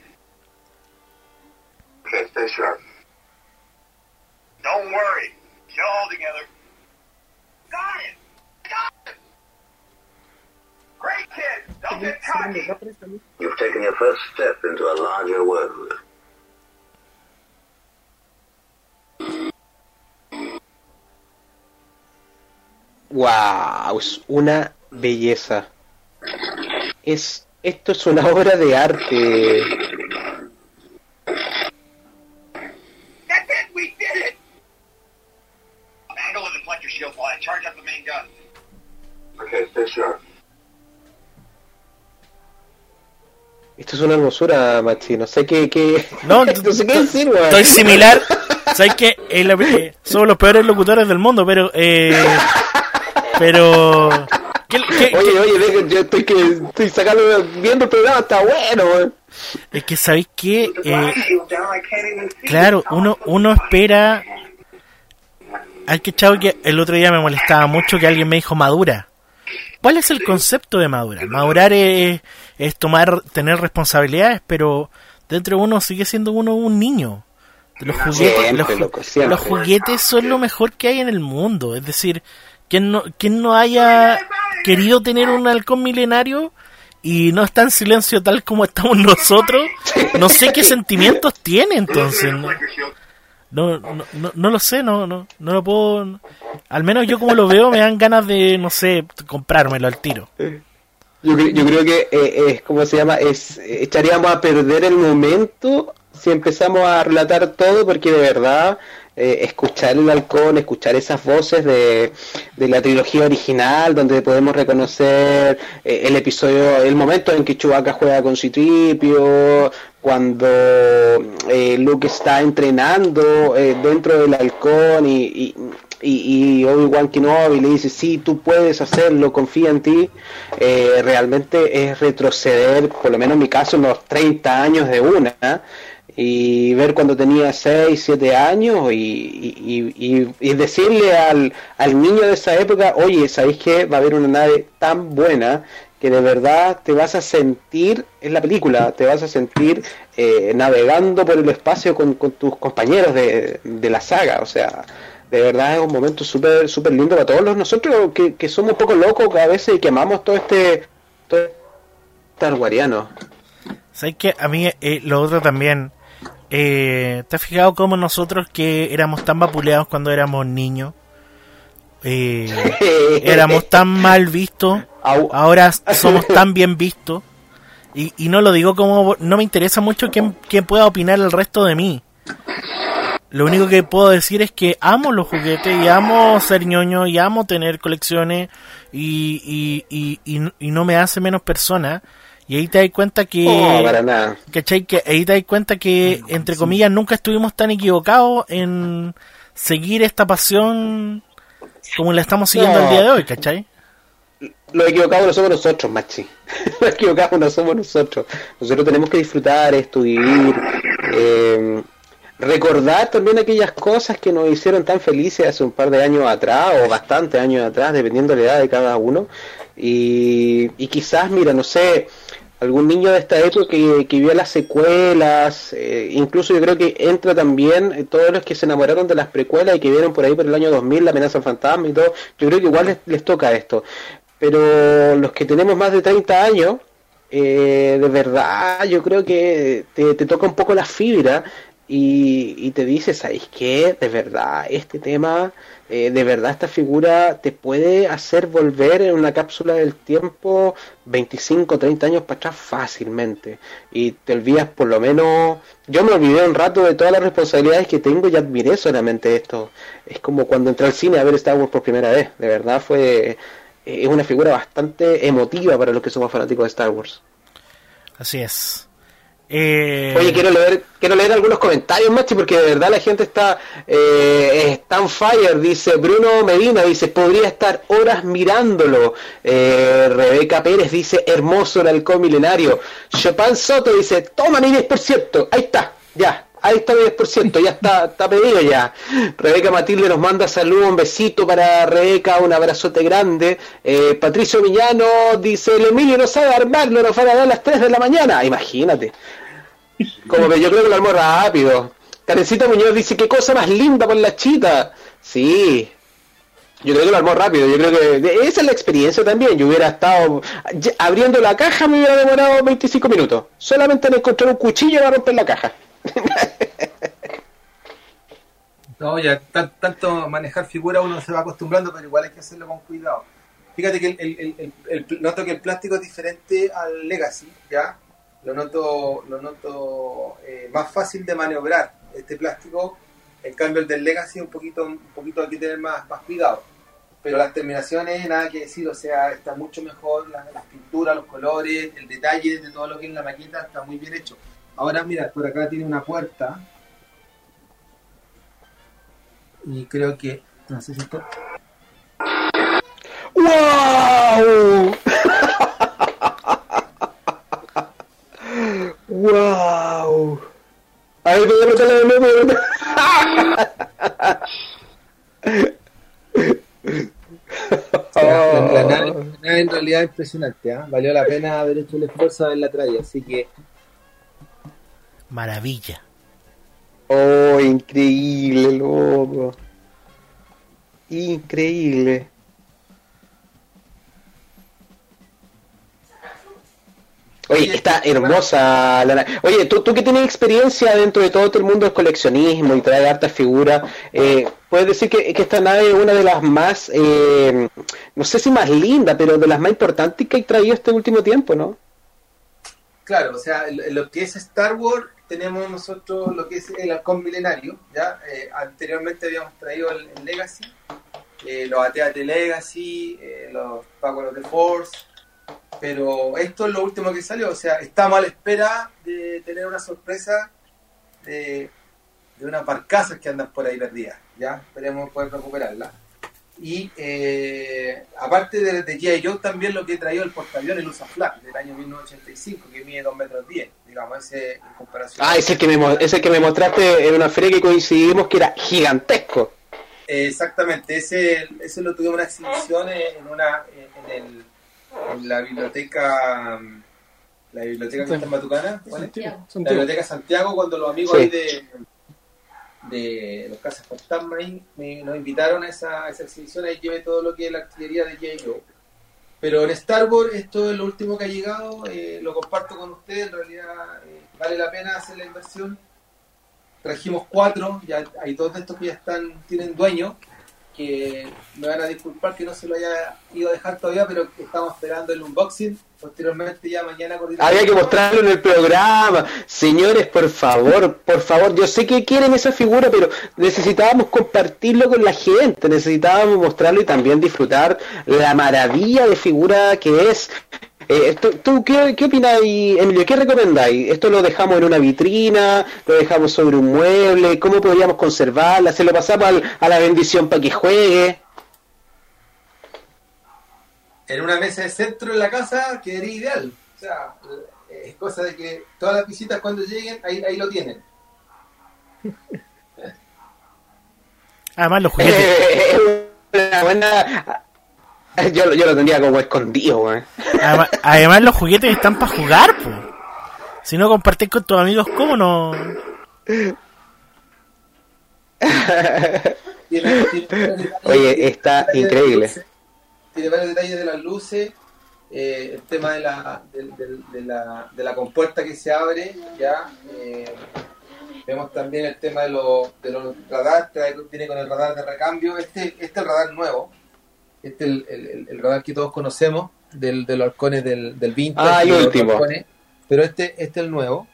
Okay, stay sharp.
Don't worry. Get all together. Got it! Got it! Great kid! Don't get cocky!
You've taken your first step into a larger world.
¡Wow! Es una belleza. Es, esto es una obra de arte. Esto es una hermosura, Machi. No sé qué, qué...
No,
no sé qué decir, weón.
Estoy similar. ¿Sabes qué? Eh, somos los peores locutores del mundo, pero. Eh, pero. ¿qué- qué-
Oye, oye, deja, yo estoy que estoy sacando, viendo el programa, está bueno, weón.
Es que, ¿sabéis qué? Eh. Claro, uno, uno espera. Hay que chavo que el otro día me molestaba mucho que alguien me dijo madura. ¿Cuál es el concepto de madurar? Madurar es, es tomar, tener responsabilidades, pero dentro de uno sigue siendo uno un niño. Los juguetes,
Siempre,
los,
loco,
juguetes son lo mejor que hay en el mundo. Es decir, quien no, quien no haya querido tener un halcón milenario y no está en silencio tal como estamos nosotros, no sé qué sentimientos tiene entonces. ¿no? No, no, no, no lo sé, no, no, no lo puedo. Al menos yo como lo veo me dan ganas de, no sé, comprármelo al tiro.
Yo, cre- yo creo que eh, es, ¿cómo se llama? Es, echaríamos a perder el momento si empezamos a relatar todo, porque de verdad, eh, escuchar el halcón, escuchar esas voces de, de la trilogía original, donde podemos reconocer eh, el episodio, el momento en que Chewbacca juega con Citripio, cuando eh, Luke está entrenando eh, dentro del halcón y, y, y, y Obi-Wan Kenobi le dice, sí, tú puedes hacerlo, confía en ti, eh, realmente es retroceder, por lo menos en mi caso, unos 30 años de una, y ver cuando tenía 6, 7 años y, y, decirle al, al niño de esa época, oye, ¿sabéis que va a haber una nave tan buena que de verdad te vas a sentir en la película, te vas a sentir eh, navegando por el espacio con, con tus compañeros de, de la saga, o sea, de verdad es un momento súper súper lindo para todos los nosotros que, que somos un poco locos a veces y que amamos todo este todo este Star Wariano.
¿Sabes qué? A mí eh, lo otro también. Eh, ¿Te has fijado cómo nosotros que éramos tan vapuleados cuando éramos niños? eh, éramos tan mal vistos. Ahora somos tan bien vistos. Y, y no lo digo como. No me interesa mucho quién, quién pueda opinar el resto de mí. Lo único que puedo decir es que amo los juguetes y amo ser ñoño y amo tener colecciones y, y, y, y, y no me hace menos persona. Y ahí te das cuenta que.
No, para nada.
¿Cachai? Que ahí te das cuenta que, entre comillas, nunca estuvimos tan equivocados en seguir esta pasión como la estamos siguiendo
No.
el día de hoy, ¿cachai?
Los equivocados no somos nosotros, machi. Los equivocados no somos nosotros. Nosotros tenemos que disfrutar esto, vivir, eh, recordar también aquellas cosas que nos hicieron tan felices hace un par de años atrás o bastantes años atrás, dependiendo de la edad de cada uno. Y, y quizás, mira, no sé, algún niño de esta época que, que vio las secuelas, eh, incluso yo creo que entra también eh, todos los que se enamoraron de las precuelas y que vieron por ahí por el año 2000 la amenaza fantasma y todo, yo creo que igual les, les toca esto. Pero los que tenemos más de 30 años, eh, de verdad yo creo que te, toca un poco la fibra y, te dices, ¿sabes qué? De verdad, este tema, eh, de verdad esta figura te puede hacer volver en una cápsula del tiempo 25, 30 años para atrás fácilmente. Y te olvidas por lo menos, yo me olvidé un rato de todas las responsabilidades que tengo y admiré solamente esto. Es como cuando entré al cine a ver Star Wars por primera vez. De verdad fue, es una figura bastante emotiva para los que somos fanáticos de Star Wars.
Así es. Eh,
Oye, quiero leer, quiero leer algunos comentarios, Machi, porque de verdad la gente está, eh, está on fire. Dice Bruno Medina, dice, podría estar horas mirándolo. Eh, Rebeca Pérez dice, hermoso el halcón milenario. Chopin Soto dice, toma mi 10%. Ahí está, ya. Ahí está mi 10%, ya está, está pedido ya. Rebeca Matilde nos manda saludos, un besito para Rebeca, un abrazote grande. Eh, Patricio Villano dice, el Emilio no sabe armarlo, nos van a dar a las 3 de la mañana. Imagínate. Como que yo creo que lo armó rápido. Karencita Muñoz dice, qué cosa más linda por la chita. Sí. Yo creo que lo armó rápido. Yo creo que esa es la experiencia también. Yo hubiera estado abriendo la caja, me hubiera demorado 25 minutos. Solamente en encontrar un cuchillo para romper la caja.
No, ya tan- tanto manejar figura uno se va acostumbrando, pero igual hay que hacerlo con cuidado. Fíjate que el, el- el- el- noto que el plástico es diferente al Legacy, ¿ya? Lo noto, lo noto eh, más fácil de maniobrar este plástico. En cambio el del Legacy un poquito, un poquito hay que tener más, más cuidado. Pero las terminaciones, nada que decir, o sea, está mucho mejor, las, las pinturas, los colores, el detalle de todo lo que es la maqueta está muy bien hecho. Ahora mira, por acá tiene una puerta, y creo que no sé si está
¡Wow! ¡Wow! A ver, voy a apretarla de nuevo.
la, la nave, la nave en realidad es impresionante ¿ah? valió la pena haber hecho el esfuerzo de haberla traído así que
Maravilla.
Oh, increíble, loco. Increíble. Oye, está hermosa la. Oye, tú, tú que tienes experiencia dentro de todo este mundo del coleccionismo y trae hartas figuras, eh, puedes decir que, que esta nave es una de las más, eh, no sé si más linda, pero de las más importantes que hay traído este último tiempo, ¿no?
claro o sea lo que es Star Wars tenemos nosotros lo que es el halcón milenario ya Eh, anteriormente habíamos traído el, Legacy eh, los AT-AT Legacy eh, los Power of the Force pero esto es lo último que salió o sea estamos a la espera de tener una sorpresa de, de unas barcazas que andan por ahí perdidas ya esperemos poder recuperarlas. Y eh, aparte de, de G.I. Joe, también lo que he traído el portaaviones, el USA Flag, del año 1985, que mide 2 metros 10, digamos, ese en comparación.
Ah, ese que me, ese que me mostraste en una feria que coincidimos que era gigantesco.
Eh, exactamente, ese, ese lo tuvimos en una exhibición en, una, en, el, en la biblioteca, la biblioteca que está en Matucana, ¿cuál es? la biblioteca Santiago, cuando los amigos
Sí.
ahí de, de los Casas Fantasma ahí me, nos invitaron a esa, a esa exhibición, ahí llevé todo lo que es la artillería de J. Joe. Pero en Star Wars esto es lo último que ha llegado, eh, lo comparto con ustedes, en realidad eh, vale la pena hacer la inversión. Trajimos cuatro, ya hay dos de estos que ya están tienen dueño, que me van a disculpar que no se lo haya ido a dejar todavía, pero estamos esperando el unboxing. Posteriormente ya mañana coordinamos-
Había que mostrarlo en el programa. Señores, por favor, por favor, yo sé que quieren esa figura, pero necesitábamos compartirlo con la gente, necesitábamos mostrarlo y también disfrutar la maravilla de figura que es. Eh, ¿Tú, tú qué, qué opináis, Emilio? ¿Qué recomendáis? ¿Esto lo dejamos en una vitrina? ¿Lo dejamos sobre un mueble? ¿Cómo podríamos conservarla? ¿Se lo pasamos al- a la bendición para que juegue?
En una mesa de centro en la casa quedaría ideal. O sea, es cosa de que todas las visitas cuando lleguen, ahí, ahí lo tienen.
Además, los juguetes,
Eh, una buena Yo, yo lo tenía como escondido, weón.
Además, además los juguetes están para jugar, pues. Si no compartís con tus amigos, ¿cómo no?
Oye, está increíble.
Tiene varios detalles de las luces. eh, el tema de la, del- de, la, de la compuerta que se abre, ya. eh, vemos también el tema de, los de los radar, trae- viene con el radar de recambio. Este, este es el radar nuevo. Este es el, el- radar que todos conocemos, del, de los halcones del, del vintage.
Ah, el último.
halcones. Pero este, este es el nuevo,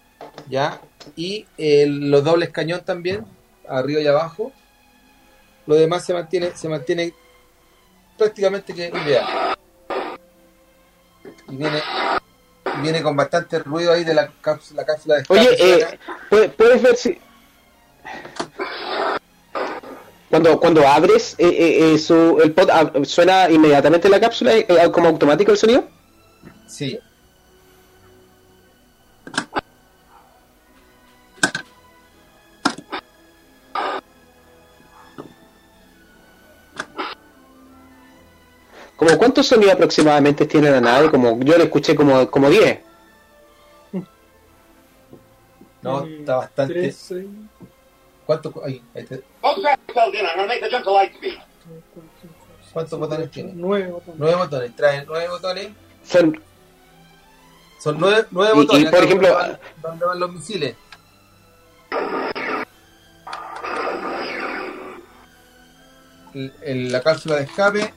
ya. Y el- los dobles cañón también, arriba y abajo. Lo demás se mantiene, se mantiene prácticamente que ideal. Y viene, viene con bastante ruido ahí de la cápsula, la cápsula de escape.
Oye, eh,
suena.
¿puedes, puedes ver si... Cuando, cuando abres eh, eh, eh, su, el pod, ah, ¿suena inmediatamente la cápsula eh, como automático el sonido?
Sí.
¿Como cuántos sonidos aproximadamente tiene la nave? Como yo le escuché como, como 10.
No, está bastante.
Tres, seis,
¿Cuántos ahí, ahí te-
Both tracks filled in. I'm going to make the jump to light speed.
tres, cuatro, cinco, seis,
¿Cuántos
siete,
botones tiene?
Nueve botones.
Nueve botones. Traen nueve botones.
Son,
Son nueve, nueve
Y- y,
botones.
por
acá
ejemplo-
donde van, los misiles. El- el- la cápsula de escape.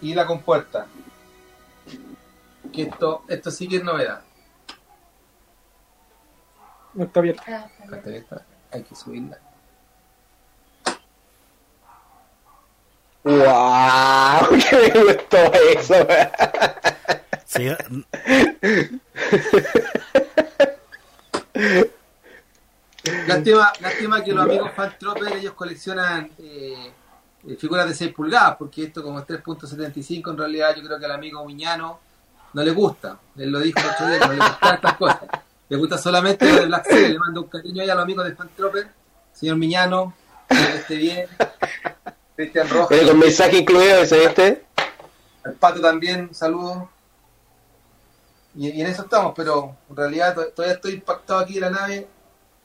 Y la compuerta. Que esto, esto sí que es novedad.
No está abierto.
Acá está abierta. Hay que subirla.
¡Wow! ¡Qué me gustó eso!
Sí,
Lástima, lástima que los amigos Fan Tropper ellos coleccionan eh, eh, figuras de 6 pulgadas, porque esto como es 3.75 en realidad yo creo que al amigo Miñano no le gusta. Él lo dijo el otro día, no le gustan estas cosas. Le gusta solamente lo de Black Series. Le mando un cariño ahí a los amigos de Fan Tropper. Señor Miñano, que esté bien. Cristian Rojas,
Pero con mensaje incluido ese este.
al Pato también, un saludo. Y, y en eso estamos, pero en realidad to- todavía estoy impactado aquí en la nave,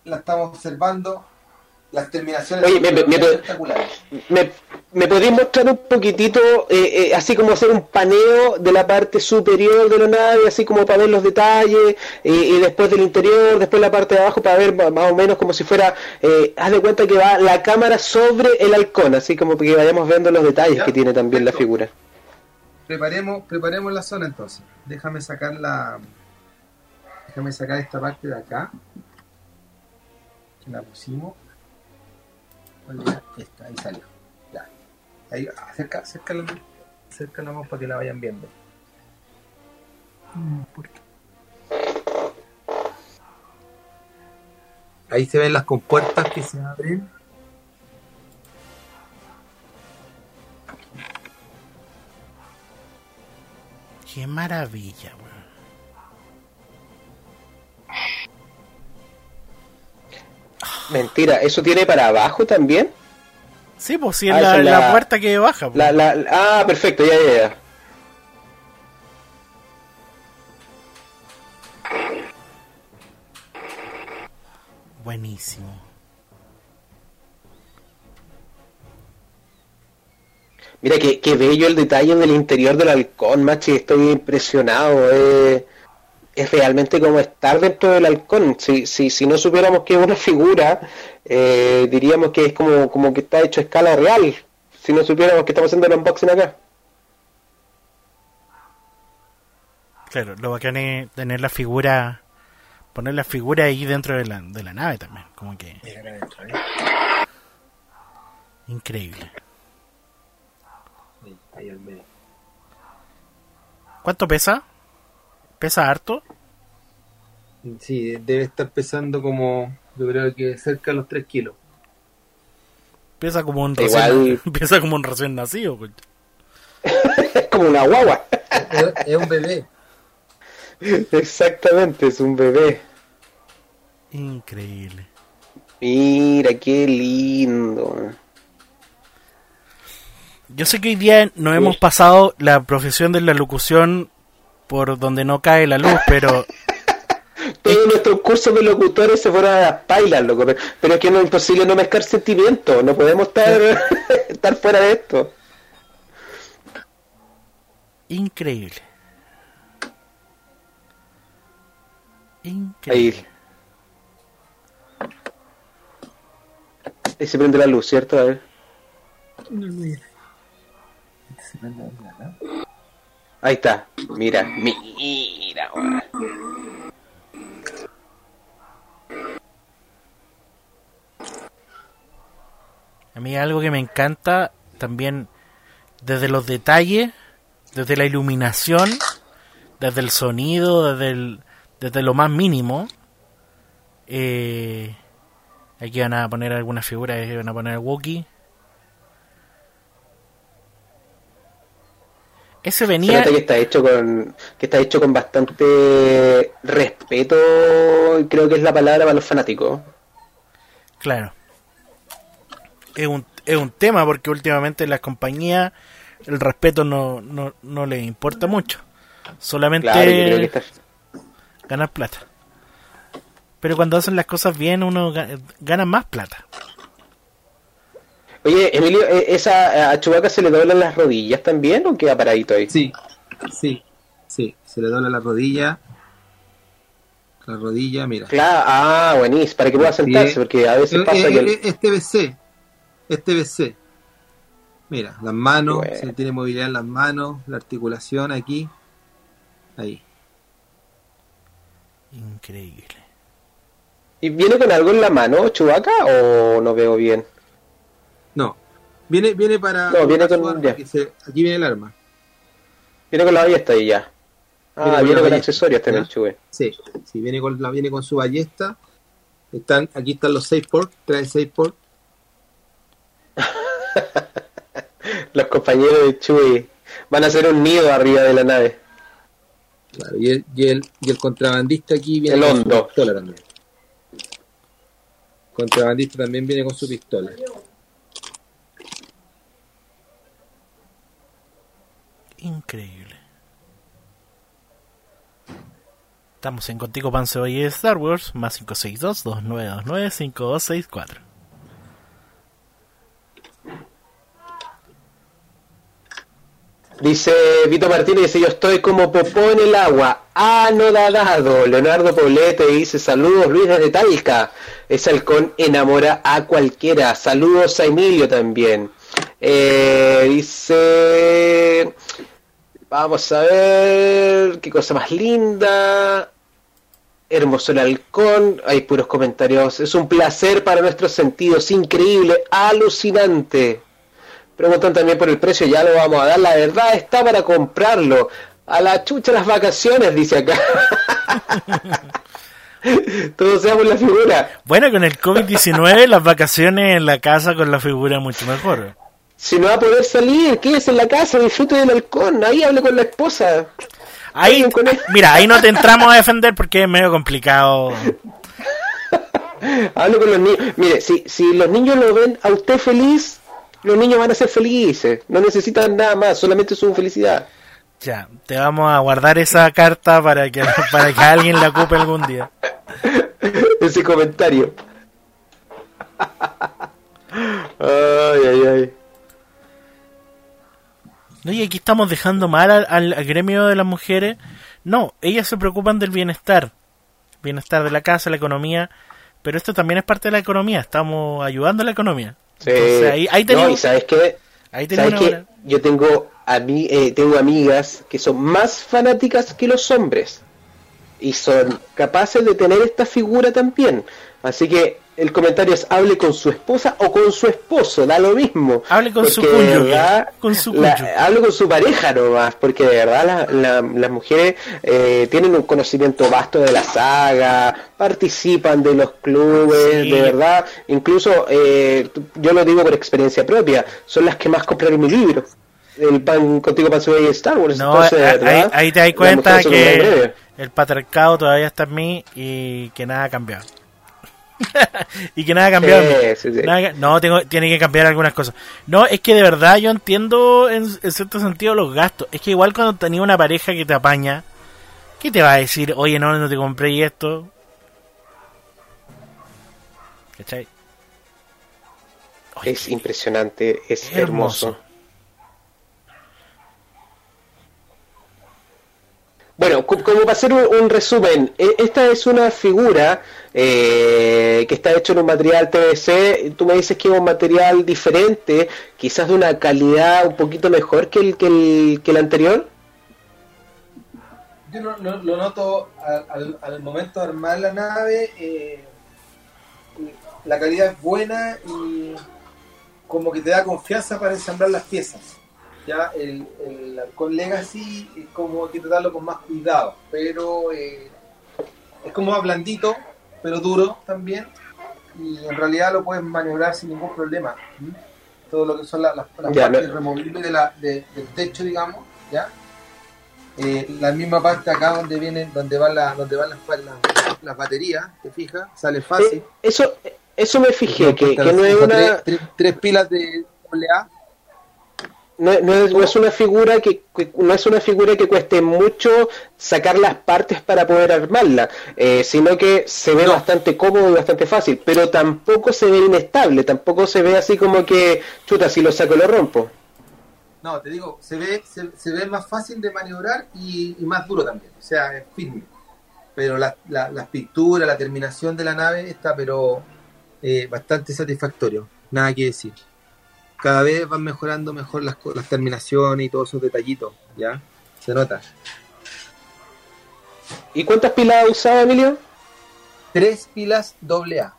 la estamos observando, las terminaciones
Oye,
son
me- me- me-
espectaculares.
¿Me, me podéis mostrar un poquitito, eh, eh, así como hacer un paneo de la parte superior de la nave, así como para ver los detalles, eh, y después del interior, después la parte de abajo, para ver más o menos como si fuera, haz de cuenta que va la cámara sobre el halcón, así como que vayamos viendo los detalles
Ya,
que tiene también la figura.
Preparemos, preparemos la zona entonces. Déjame sacar la. Déjame sacar esta parte de acá. Que la pusimos. ¿Cuál era? Esta, ahí salió. Ya. Ahí, acerca, acércala, acércala más para que la vayan viendo. Ahí se ven las compuertas que se abren.
qué maravilla,
Mentira, ¿eso tiene para abajo también?
Sí, pues sí, es
Ah,
la, puerta que baja. pues.
La, ah, perfecto, ya, ya, ya.
Buenísimo.
Mira qué, qué bello el detalle del interior del halcón, machi, estoy impresionado. eh. Es realmente como estar dentro del halcón. Si, si, si no supiéramos que es una figura, eh, diríamos que es como, como que está hecho a escala real. Si no supiéramos que estamos haciendo el unboxing acá.
Claro, lo bacán es tener la figura, poner la figura ahí dentro de la, de la nave también. Como que
¿eh?
increíble. ¿Cuánto pesa? ¿Pesa harto?
Sí, debe estar pesando como, yo creo que cerca de los 3 kilos.
Pesa como un
Igual-
recién, pesa como un recién nacido. coño.
Es como una guagua.
Es, es un bebé.
Exactamente, es un bebé.
Increíble.
Mira, qué lindo.
Yo sé que hoy día nos hemos pasado la profesión de la locución por donde no cae la luz, pero
Todos nuestros cursos de locutores se fueron a las pailas, loco. Pero, es que no es imposible no mezclar sentimientos. No podemos estar, estar fuera de esto.
increíble. Increíble.
Ahí. Ahí se prende la luz, ¿cierto? A ver. Ahí está. Mira, mira.
A mí algo que me encanta también desde los detalles, desde la iluminación, desde el sonido, desde, el, desde lo más mínimo. Eh, aquí van a poner algunas figuras, van a poner Wookiee. Ese
Se
venía...
nota que está hecho con que está hecho con bastante respeto, y creo que es la palabra para los fanáticos.
Claro. Es un, es un tema porque últimamente las compañías el respeto no, no, no les importa mucho. Solamente
Claro, yo creo que está
ganar plata. Pero cuando hacen las cosas bien uno ga- gana más plata.
Oye, Emilio, ¿e- ¿esa a Chewbacca se le doblan las rodillas también o queda paradito ahí?
Sí, sí, sí. Se le dobla la rodilla. La rodilla, mira.
Claro, ah, buenísimo, para que pueda sentarse,
Sí.
porque a veces
Eh,
pasa
eh,
que... el-
eh, Este BC. Este BC. Mira, las manos,
Bueno.
se tiene movilidad en las manos, la articulación aquí. Ahí.
Increíble.
¿Y viene con algo en la mano, Chewbacca, o no veo bien?
No. Viene, viene para.
No, viene con-
arma,
ya.
que se- aquí viene el arma.
Viene con la ballesta ahí ya. Ah,
Viene con
viene con accesorios también,
¿ya?
Chewie.
Sí, sí, viene con, la, viene con su ballesta. Están, aquí están los 6 port, trae 6 port.
Los compañeros de Chewie van a hacer un nido arriba de la nave.
Claro, y el, y el, y el contrabandista aquí viene
El
con
hondo.
su pistola también. Contrabandista también viene con su pistola.
Increíble. Estamos en Contigo Pan Cebolla de Star Wars, más 562-2929-5264.
Dice Vito Martínez, dice, yo estoy como popó en el agua, anodadado. Leonardo Poblete dice, saludos Luis desde Talca. Ese halcón enamora a cualquiera. Saludos a Emilio también. Eh, dice, vamos a ver, qué cosa más linda. Hermoso el halcón, hay puros comentarios. Es un placer para nuestros sentidos, increíble, alucinante. Preguntan también por el precio, ya lo vamos a dar. La verdad está para comprarlo. A la chucha las vacaciones, dice acá. Todos seamos la figura.
Bueno, con el COVID-19 las vacaciones en la casa con la figura mucho mejor.
Si no va a poder salir, quédese en la casa, disfrute del halcón. Ahí hable con la esposa.
Ahí, mira, ahí no te entramos a defender porque es medio complicado.
Hable con los niños. Mire, si, si los niños lo ven a usted feliz, los niños van a ser felices. No necesitan nada más, solamente su felicidad.
Ya, te vamos a guardar esa carta para que, para que alguien la ocupe algún día.
Ese comentario. Ay, ay, ay.
No, y aquí estamos dejando mal al, al- gremio de las mujeres. No, ellas se preocupan del bienestar. Bienestar de la casa, la economía. Pero esto también es parte de la economía. Estamos ayudando a la economía.
Sí.
Entonces, ahí, ahí
No,
tenemos,
y sabes qué?
ahí tenemos
¿Sabes qué? Yo tengo, ami- eh, tengo amigas que son más fanáticas que los hombres. Y son capaces de tener esta figura también. Así que el comentario es hable con su esposa o con su esposo, da lo mismo.
Hable con su
Porque
cónyuge, con su
la-
cónyuge.
hable con su pareja nomás, porque de verdad la- la- las mujeres eh, tienen un conocimiento vasto de la saga, participan de los clubes,
Sí.
de verdad, incluso eh, yo lo digo por experiencia propia, son las que más compraron mi libro. El pan contigo pan y Star Wars.
No,
Entonces,
ahí,
verdad,
ahí te das cuenta que el patriarcado todavía está en mí y que nada ha cambiado. y que nada ha cambiado.
Sí, sí, sí.
Nada que- no, tengo, tiene que cambiar algunas cosas. No, es que de verdad yo entiendo en, en cierto sentido los gastos. Es que igual cuando tenía una pareja que te apaña, ¿qué te va a decir? Oye, no, no te compré esto. ¿Cachai? Oye,
Es impresionante, es
hermoso.
Bueno, co- como para hacer un, resumen, e- esta es una figura eh, que está hecho en un material PVC. Tú me dices que es un material diferente, quizás de una calidad un poquito mejor que el, que el, que el anterior.
Yo lo, lo- noto al, al- al momento de armar la nave, eh, la calidad es buena y como que te da confianza para ensamblar las piezas. Ya el, el Halcón Legacy es como que tratarlo con más cuidado, pero eh, es como más blandito, pero duro también, y en realidad lo puedes maniobrar sin ningún problema. Todo lo que son las, las- las
Ya,
partes
no-
removibles de la- de- del techo, digamos, ya eh, la misma parte acá donde vienen donde van la, donde van las, las, las baterías te fijas sale fácil.
Eh, eso, eso me fijé, que, que no es una...
tres, tres- tres pilas de AA
No, no es, no es una figura que, no es una figura que cueste mucho sacar las partes para poder armarla, eh, sino que se ve
No.
bastante cómodo y bastante fácil, pero tampoco se ve inestable, tampoco se ve así como que, chuta, si lo saco lo rompo.
no te digo se ve se, se ve más fácil de maniobrar y, y más duro también o sea es firme pero la, la, las pinturas la terminación de la nave está pero eh, bastante satisfactorio nada que decir cada vez van mejorando mejor las, las terminaciones y todos esos detallitos ya se nota
¿Y cuántas pilas usaba Emilio?
tres pilas AA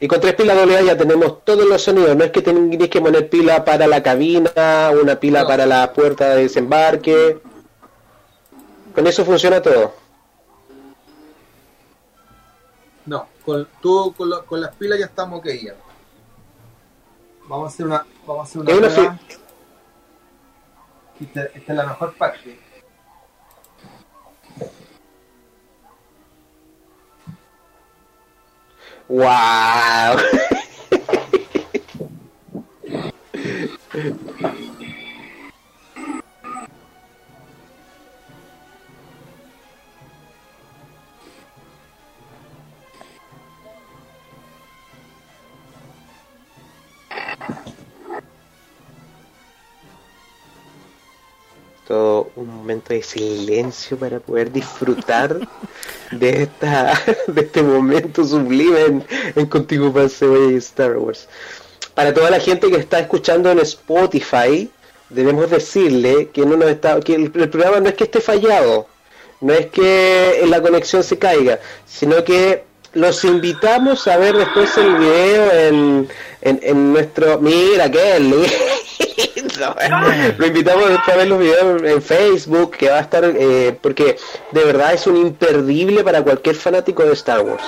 Y con tres pilas AA ya tenemos todos los sonidos, no es que tenéis que poner pila para la cabina, una pila
No.
para la puerta de desembarque. Con eso funciona todo.
No, con, tú con, la- con las pilas ya estamos ok ya. Vamos a hacer una, vamos a hacer una prueba. Esta, esta es la mejor parte.
¡Wow! Un momento de silencio para poder disfrutar de esta de este momento sublime en, en Contigo Paseo Star Wars. Para toda la gente que está escuchando en Spotify, debemos decirle que no nos está que el, programa no es que esté fallado, no es que la conexión se caiga, sino que los invitamos a ver después el video en, en, en nuestro mira qué lo invitamos a ver los videos en Facebook que va a estar eh, porque de verdad es un imperdible para cualquier fanático de Star Wars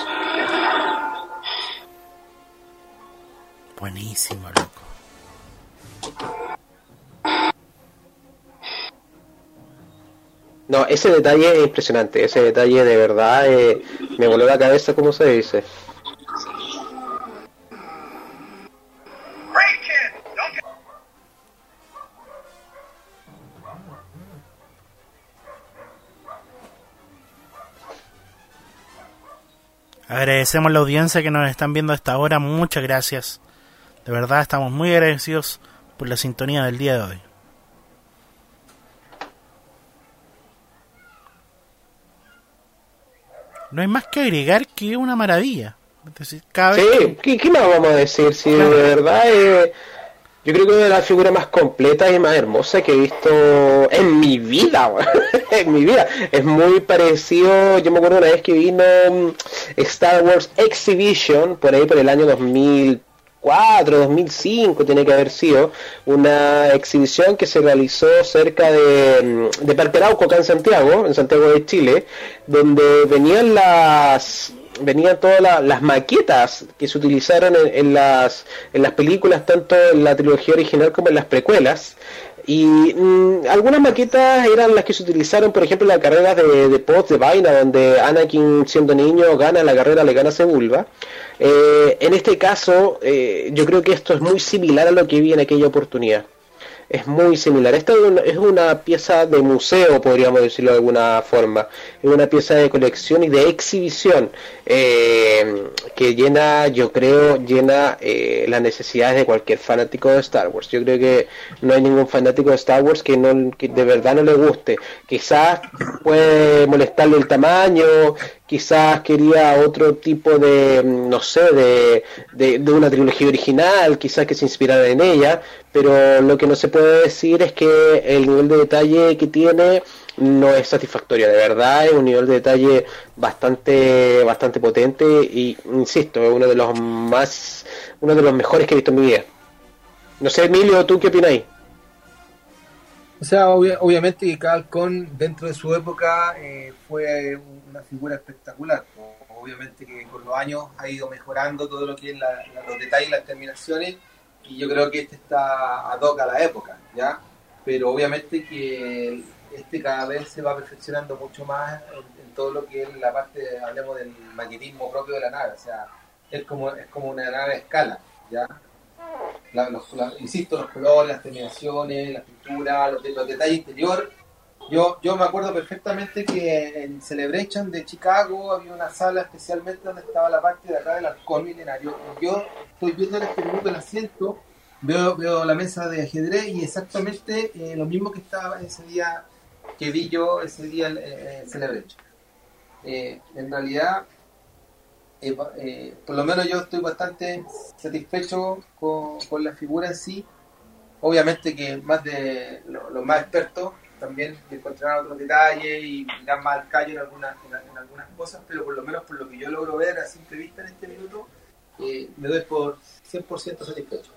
Buenísimo, loco.
no ese detalle es impresionante ese detalle de verdad eh, me voló la cabeza como se dice
Agradecemos la audiencia que nos están viendo a esta hora. Muchas gracias. De verdad estamos muy agradecidos por la sintonía del día de hoy. No hay más que agregar que es una maravilla. Es decir, cada vez
Sí, ¿qué, qué más vamos a decir? Si de verdad eh, yo creo que una de las figuras más completas y más hermosas que he visto en mi vida. en mi vida. Es muy parecido, yo me acuerdo una vez que vino mm, Star Wars Exhibition, por ahí por el año 2004, 2005 tiene que haber sido, una exhibición que se realizó cerca de, mm, de Parque acá en Santiago, en Santiago de Chile, donde venían las venían todas la- las maquetas que se utilizaron en las en las películas tanto en la trilogía original como en las precuelas Y mm, algunas maquetas eran las que se utilizaron, por ejemplo, en la carrera de, de Pods de Vaina, donde Anakin siendo niño gana la carrera, le gana a Sebulba. Eh, en este caso, eh, yo creo que esto es muy similar a lo que vi en aquella oportunidad. Es muy similar. Esta es una, pieza de museo, podríamos decirlo de alguna forma. Es una pieza de colección y de exhibición eh, que llena, yo creo, llena eh, las necesidades de cualquier fanático de Star Wars. Yo creo que no hay ningún fanático de Star Wars que, no, que de verdad no le guste. Quizás puede molestarle el tamaño, quizás quería otro tipo de, mm, no sé, de, de, una trilogía original, quizás que se inspirara en ella, pero lo que no se puede decir es que el nivel de detalle que tiene no es satisfactorio, de verdad es un nivel de detalle bastante bastante potente y insisto, es uno de los más uno de los mejores que he visto en mi vida. No sé, Emilio, ¿tú qué opináis?
O sea, obvia- obviamente que Cal Con dentro de su época eh, fue una figura espectacular. Obviamente que con los años ha ido mejorando todo lo que es la- la- los detalles, las terminaciones, y yo creo que este está ad hoc a la época, ¿ya? Pero obviamente que este cada vez se va perfeccionando mucho más en, en todo lo que es la parte, hablemos del maquetismo propio de la nave, o sea, es como, es como una nave a escala, ¿ya? la- los- la- insisto, los colores, las terminaciones, la pintura, los, los detalles interior. Yo, yo me acuerdo perfectamente que en Celebration de Chicago había una sala especialmente donde estaba la parte de acá del halcón milenario. Yo estoy viendo en este minuto el asiento, veo, veo la mesa de ajedrez y exactamente eh, lo mismo que estaba ese día que vi yo ese día en eh, en Celebration. Eh, en realidad, eh, eh, por lo menos yo estoy bastante satisfecho con, con la figura en sí. Obviamente que más de lo- los más expertos también encontrarán otros detalles y irán más al callo en algunas, en, en algunas cosas, pero por lo menos por lo que yo logro ver a simple vista en este minuto, eh, me doy por 100% satisfecho.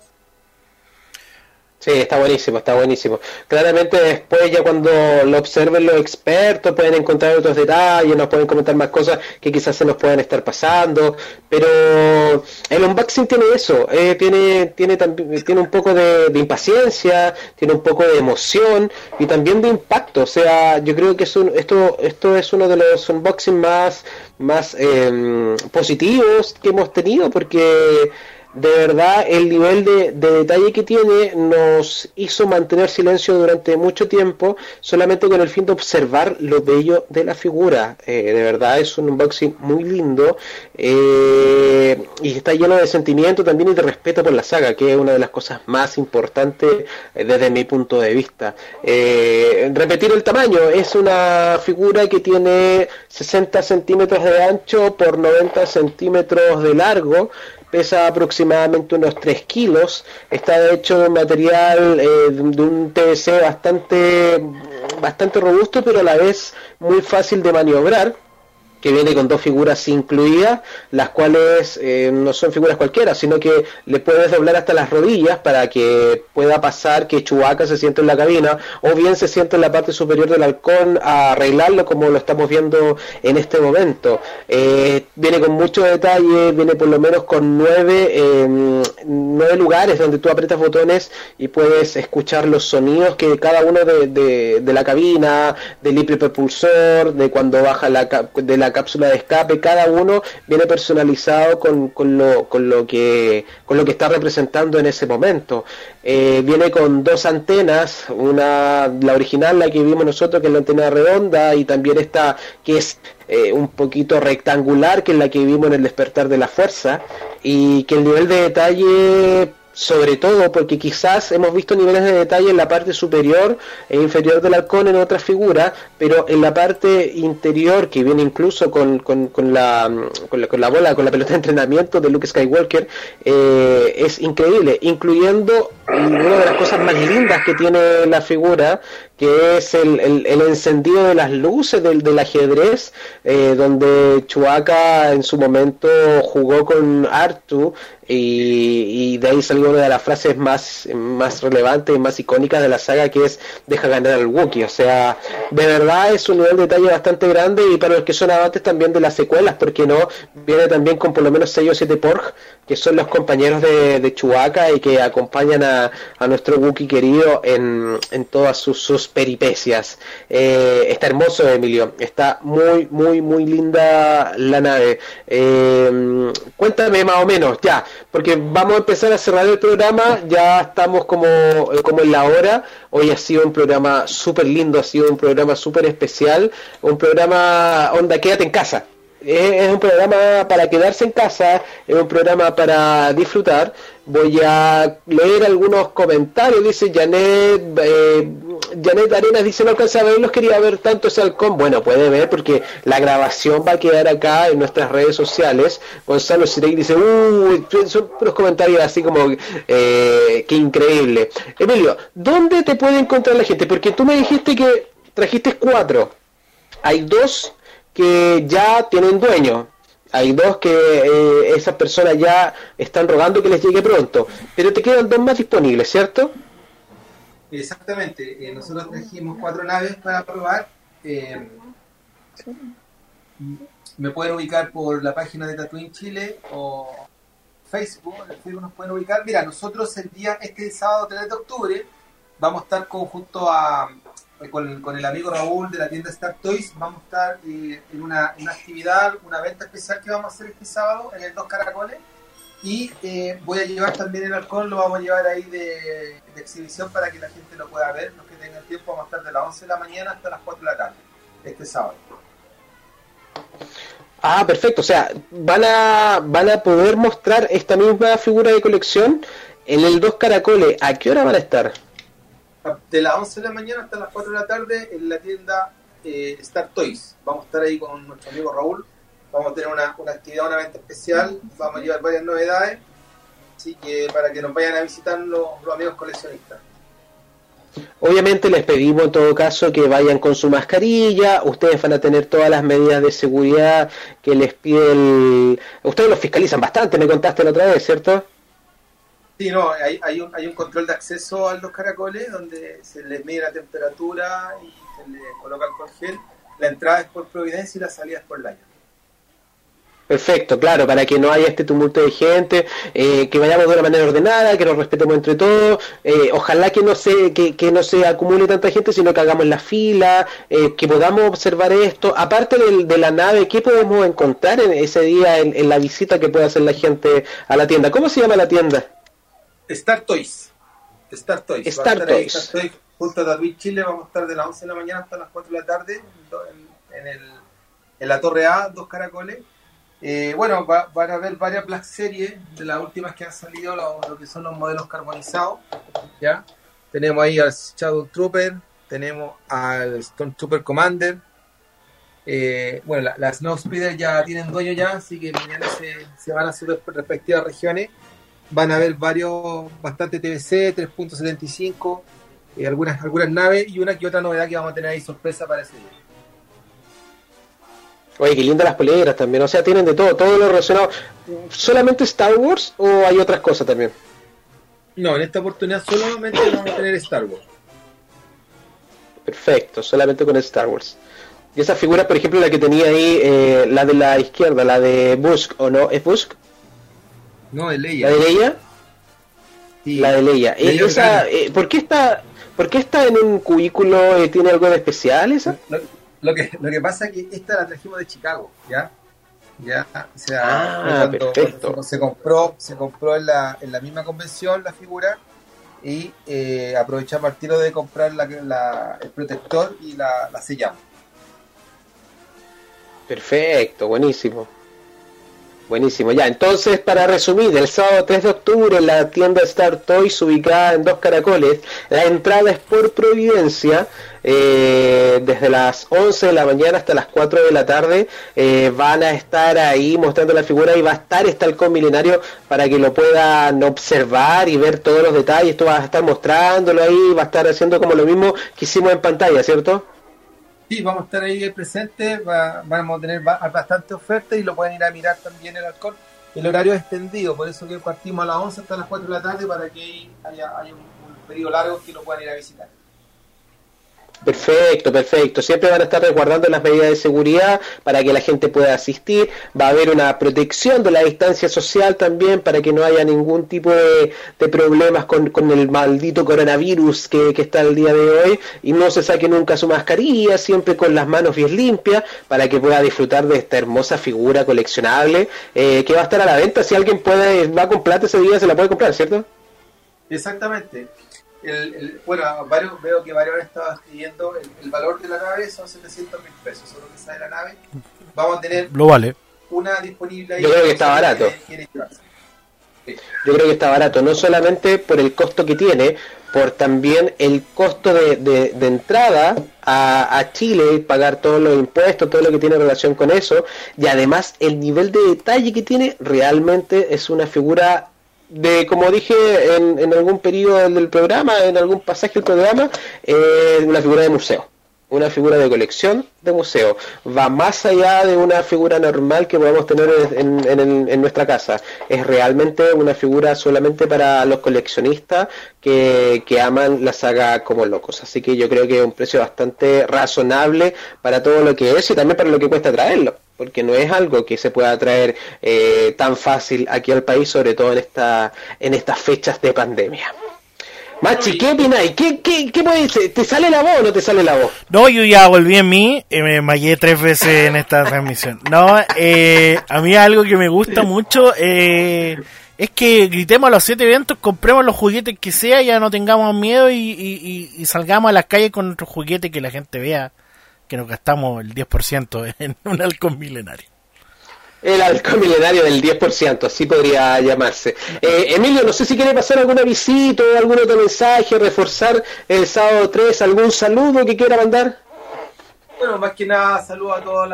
Sí, está buenísimo, está buenísimo. Claramente después ya cuando lo observen los expertos pueden encontrar otros detalles, nos pueden comentar más cosas que quizás se nos puedan estar pasando, pero el unboxing tiene eso, eh, tiene tiene tiene un poco de, de impaciencia, tiene un poco de emoción y también de impacto. O sea, yo creo que es un- esto esto es uno de los unboxing más más em, positivos que hemos tenido porque de verdad el nivel de, de detalle que tiene nos hizo mantener silencio durante mucho tiempo solamente con el fin de observar lo bello de la figura. Eh, de verdad es un unboxing muy lindo eh, y está lleno de sentimiento también y de respeto por la saga que es una de las cosas más importantes eh, desde mi punto de vista. Repetir el tamaño es una figura que tiene 60 centímetros de ancho por 90 centímetros de largo pesa aproximadamente unos 3 kilos, está hecho de un material eh, de un TVC bastante, bastante robusto, pero a la vez muy fácil de maniobrar que viene con dos figuras incluidas, las cuales eh, no son figuras cualquiera, sino que le puedes doblar hasta las rodillas para que pueda pasar que Chewbacca se siente en la cabina, o bien se siente en la parte superior del halcón a arreglarlo como lo estamos viendo en este momento. Eh, viene con mucho detalle, viene por lo menos con nueve, eh, nueve lugares donde tú aprietas botones y puedes escuchar los sonidos que cada uno de, de, la cabina, del hiperpropulsor, de cuando baja la, de la cápsula de escape, cada uno viene personalizado con, con, lo, con, lo que, con lo que está representando en ese momento. Eh, viene con dos antenas, una la original, la que vimos nosotros, que es la antena redonda, y también esta que es eh, un poquito rectangular, que es la que vimos en el despertar de la fuerza, y que el nivel de detalle sobre todo porque quizás hemos visto niveles de detalle en la parte superior e inferior del halcón en otras figuras, pero en la parte interior, que viene incluso con, con, la, con la bola, con la pelota de entrenamiento de Luke Skywalker, eh, es increíble, incluyendo una de las cosas más lindas que tiene la figura, que es el, el, encendido de las luces del, del ajedrez, eh, donde Chuaka en su momento jugó con Artu y, y de ahí salió una de las frases más, más relevantes y más icónicas de la saga que es deja ganar al Wookiee. O sea, de verdad es un nivel de detalle bastante grande y para los que son amantes también de las secuelas, porque no, viene también con por lo menos 6 o 7 Porg, que son los compañeros de, de y que acompañan a, a nuestro Wookiee querido en, en todas sus, sus peripecias. Eh, está hermoso, Emilio. Está muy, muy, muy linda la nave. Eh, cuéntame más o menos, ya, porque vamos a empezar a cerrar el programa. Ya estamos como, eh, como en la hora. Hoy ha sido un programa súper lindo, ha sido un programa súper especial. Un programa, onda, quédate en casa. Es, un programa para quedarse en casa, es un programa para disfrutar. Voy a leer algunos comentarios. Dice Janet, eh, Janet Arenas dice no alcanza a verlos, quería ver tanto ese halcón. Bueno, puede ver porque la grabación va a quedar acá en nuestras redes sociales. Gonzalo Sirey dice, uy, son unos comentarios así como, eh, qué increíble. Emilio, ¿dónde te puede encontrar la gente? Porque tú me dijiste que trajiste cuatro. Hay dos que ya tienen dueño. Hay dos que eh, esas personas ya están rogando que les llegue pronto, pero te quedan dos más disponibles, ¿cierto?
Exactamente, eh, nosotros trajimos cuatro naves para probar. eh, me pueden ubicar por la página de Tatooine Chile o Facebook, Facebook nos pueden ubicar. Mira, nosotros el día, este sábado 3 de octubre, vamos a estar con, junto a, con, con el amigo Raúl de la tienda Star Toys, vamos a estar eh, en, una, actividad, una venta especial que vamos a hacer este sábado en el Dos Caracoles. Y eh, voy a llevar también el alcohol, lo vamos a llevar ahí de, de exhibición para que la gente lo pueda ver. Los que tengan tiempo, vamos a estar de las 11 de la mañana hasta las 4 de la tarde, este sábado.
Ah, perfecto. O sea, van a, van a poder mostrar esta misma figura de colección en el Dos Caracoles. ¿A qué hora van a estar?
De las 11 de la mañana hasta las 4 de la tarde en la tienda eh, Star Toys. Vamos a estar ahí con nuestro amigo Raúl. Vamos a tener una, una actividad, una venta especial. Vamos a llevar varias novedades. Así que para que nos vayan a visitar los, los amigos coleccionistas.
Obviamente les pedimos en todo caso que vayan con su mascarilla, ustedes van a tener todas las medidas de seguridad que les pide el... Ustedes los fiscalizan bastante, me contaste la otra vez, ¿cierto?
Sí, no, hay, hay, un, hay un control de acceso a los caracoles donde se les mide la temperatura y se les coloca alcohol gel. La entrada es por Providencia y la salida es por Laya.
Perfecto, claro, para que no haya este tumulto de gente, eh, que vayamos de una manera ordenada, que nos respetemos entre todos, eh, ojalá que no se que, que no se acumule tanta gente, sino que hagamos la fila, eh, que podamos observar esto. Aparte de, la nave, ¿qué podemos encontrar en ese día en la visita que puede hacer la gente a la tienda? ¿Cómo se llama la tienda?
Star Toys. Star Toys.
Star Toys.
Star Toys junto a Tatooine Chile. Vamos a estar de las 11 de la mañana hasta las 4 de la tarde en, en, el, en la Torre A, dos caracoles. Eh, bueno, va- van a ver varias Black Series de las últimas que han salido, lo, lo que son los modelos carbonizados. ¿ya? Tenemos ahí al Shadow Trooper, tenemos al Stormtrooper Commander. Eh, bueno, la- las Snow Speeder ya tienen dueño ya, así que mañana se, se van a sus respectivas regiones van a haber varios, bastante TBC, 3.75, eh, algunas, algunas naves y una que otra novedad que vamos a tener ahí sorpresa para ese día.
Oye, qué lindas las poleras también, o sea, tienen de todo, todo lo relacionado. ¿Solamente Star Wars o hay otras cosas también?
No, en esta oportunidad solamente vamos a tener Star Wars.
Perfecto, solamente con Star Wars. Y esa figura, por ejemplo, la que tenía ahí, eh, la de la izquierda, la de Busk, ¿o no? ¿Es Busk?
No, de
¿La
Leia.
de Leia?
Sí.
La de Leia.
Leia
esa, eh, ¿por, qué está, ¿Por qué está en un cubículo? eh, ¿Tiene algo de especial esa?
Lo, lo que, lo que pasa es que esta la trajimos de Chicago, ¿ya? Ya, o sea,
Ah,
cuando- se compró, se compró en la, en la misma convención la figura y eh, aprovechamos al tiro de comprar la, la- el protector y la, la sellamos.
Perfecto, buenísimo. Buenísimo, ya. Entonces, para resumir, el sábado 3 de octubre en la tienda Star Toys, ubicada en Dos Caracoles, la entrada es por Providencia, eh, desde las 11 de la mañana hasta las 4 de la tarde. eh, van a estar ahí mostrando la figura y va a estar este halcón milenario para que lo puedan observar y ver todos los detalles. Tú vas a estar mostrándolo ahí, va a estar haciendo como lo mismo que hicimos en pantalla, ¿cierto?
Sí, vamos a estar ahí presentes, va- vamos a tener ba- bastante oferta y lo pueden ir a mirar también el alcohol. El horario es extendido, por eso que partimos a las 11 hasta las 4 de la tarde para que haya, haya un, un periodo largo que lo puedan ir a visitar.
Perfecto, perfecto. Siempre van a estar resguardando las medidas de seguridad para que la gente pueda asistir. Va a haber una protección de la distancia social también para que no haya ningún tipo de, problemas con, con el maldito coronavirus que, que está el día de hoy. Y no se saque nunca su mascarilla, siempre con las manos bien limpias para que pueda disfrutar de esta hermosa figura coleccionable eh, que va a estar a la venta. Si alguien puede, va con plata ese día, se la puede comprar, ¿cierto?
Exactamente. El, el- bueno, varios, veo que varios han estado escribiendo el, el valor de la nave son 700 mil pesos, eso es lo que sale la nave. Vamos a tener
Lo vale.
una disponible ahí.
Yo creo que está barato.
quiere- quiere llevarse.
yo creo que está barato, no solamente por el costo que tiene, por también el costo de, de- de entrada a, a Chile, pagar todos los impuestos, todo lo que tiene relación con eso, y además el nivel de detalle que tiene realmente es una figura de, como dije en, en algún periodo del programa, en algún pasaje del programa, eh, una figura de museo una figura de colección de museo. Va más allá de una figura normal que podemos tener en, en- en- nuestra casa. Es realmente una figura solamente para los coleccionistas que, que aman la saga como locos. Así que yo creo que es un precio bastante razonable para todo lo que es y también para lo que cuesta traerlo. Porque no es algo que se pueda traer eh, tan fácil aquí al país, sobre todo en, esta, en estas fechas de pandemia. Machi, ¿qué opináis? ¿Qué, qué, qué? ¿Te sale la voz o no te sale la voz?
No, yo ya volví en mí, eh, me mallé tres veces en esta transmisión. No, eh, a mí algo que me gusta mucho eh, es que gritemos a los siete eventos, compremos los juguetes que sea, ya no tengamos miedo y, y- y- y salgamos a las calles con nuestros juguetes que la gente vea que nos gastamos el 10% en un halcón milenario.
El halcón milenario del 10%, así podría llamarse. Eh, Emilio, no sé si quiere pasar alguna visita algún otro mensaje, reforzar el sábado 3, algún saludo que quiera mandar.
Bueno, más que nada, saludo a todos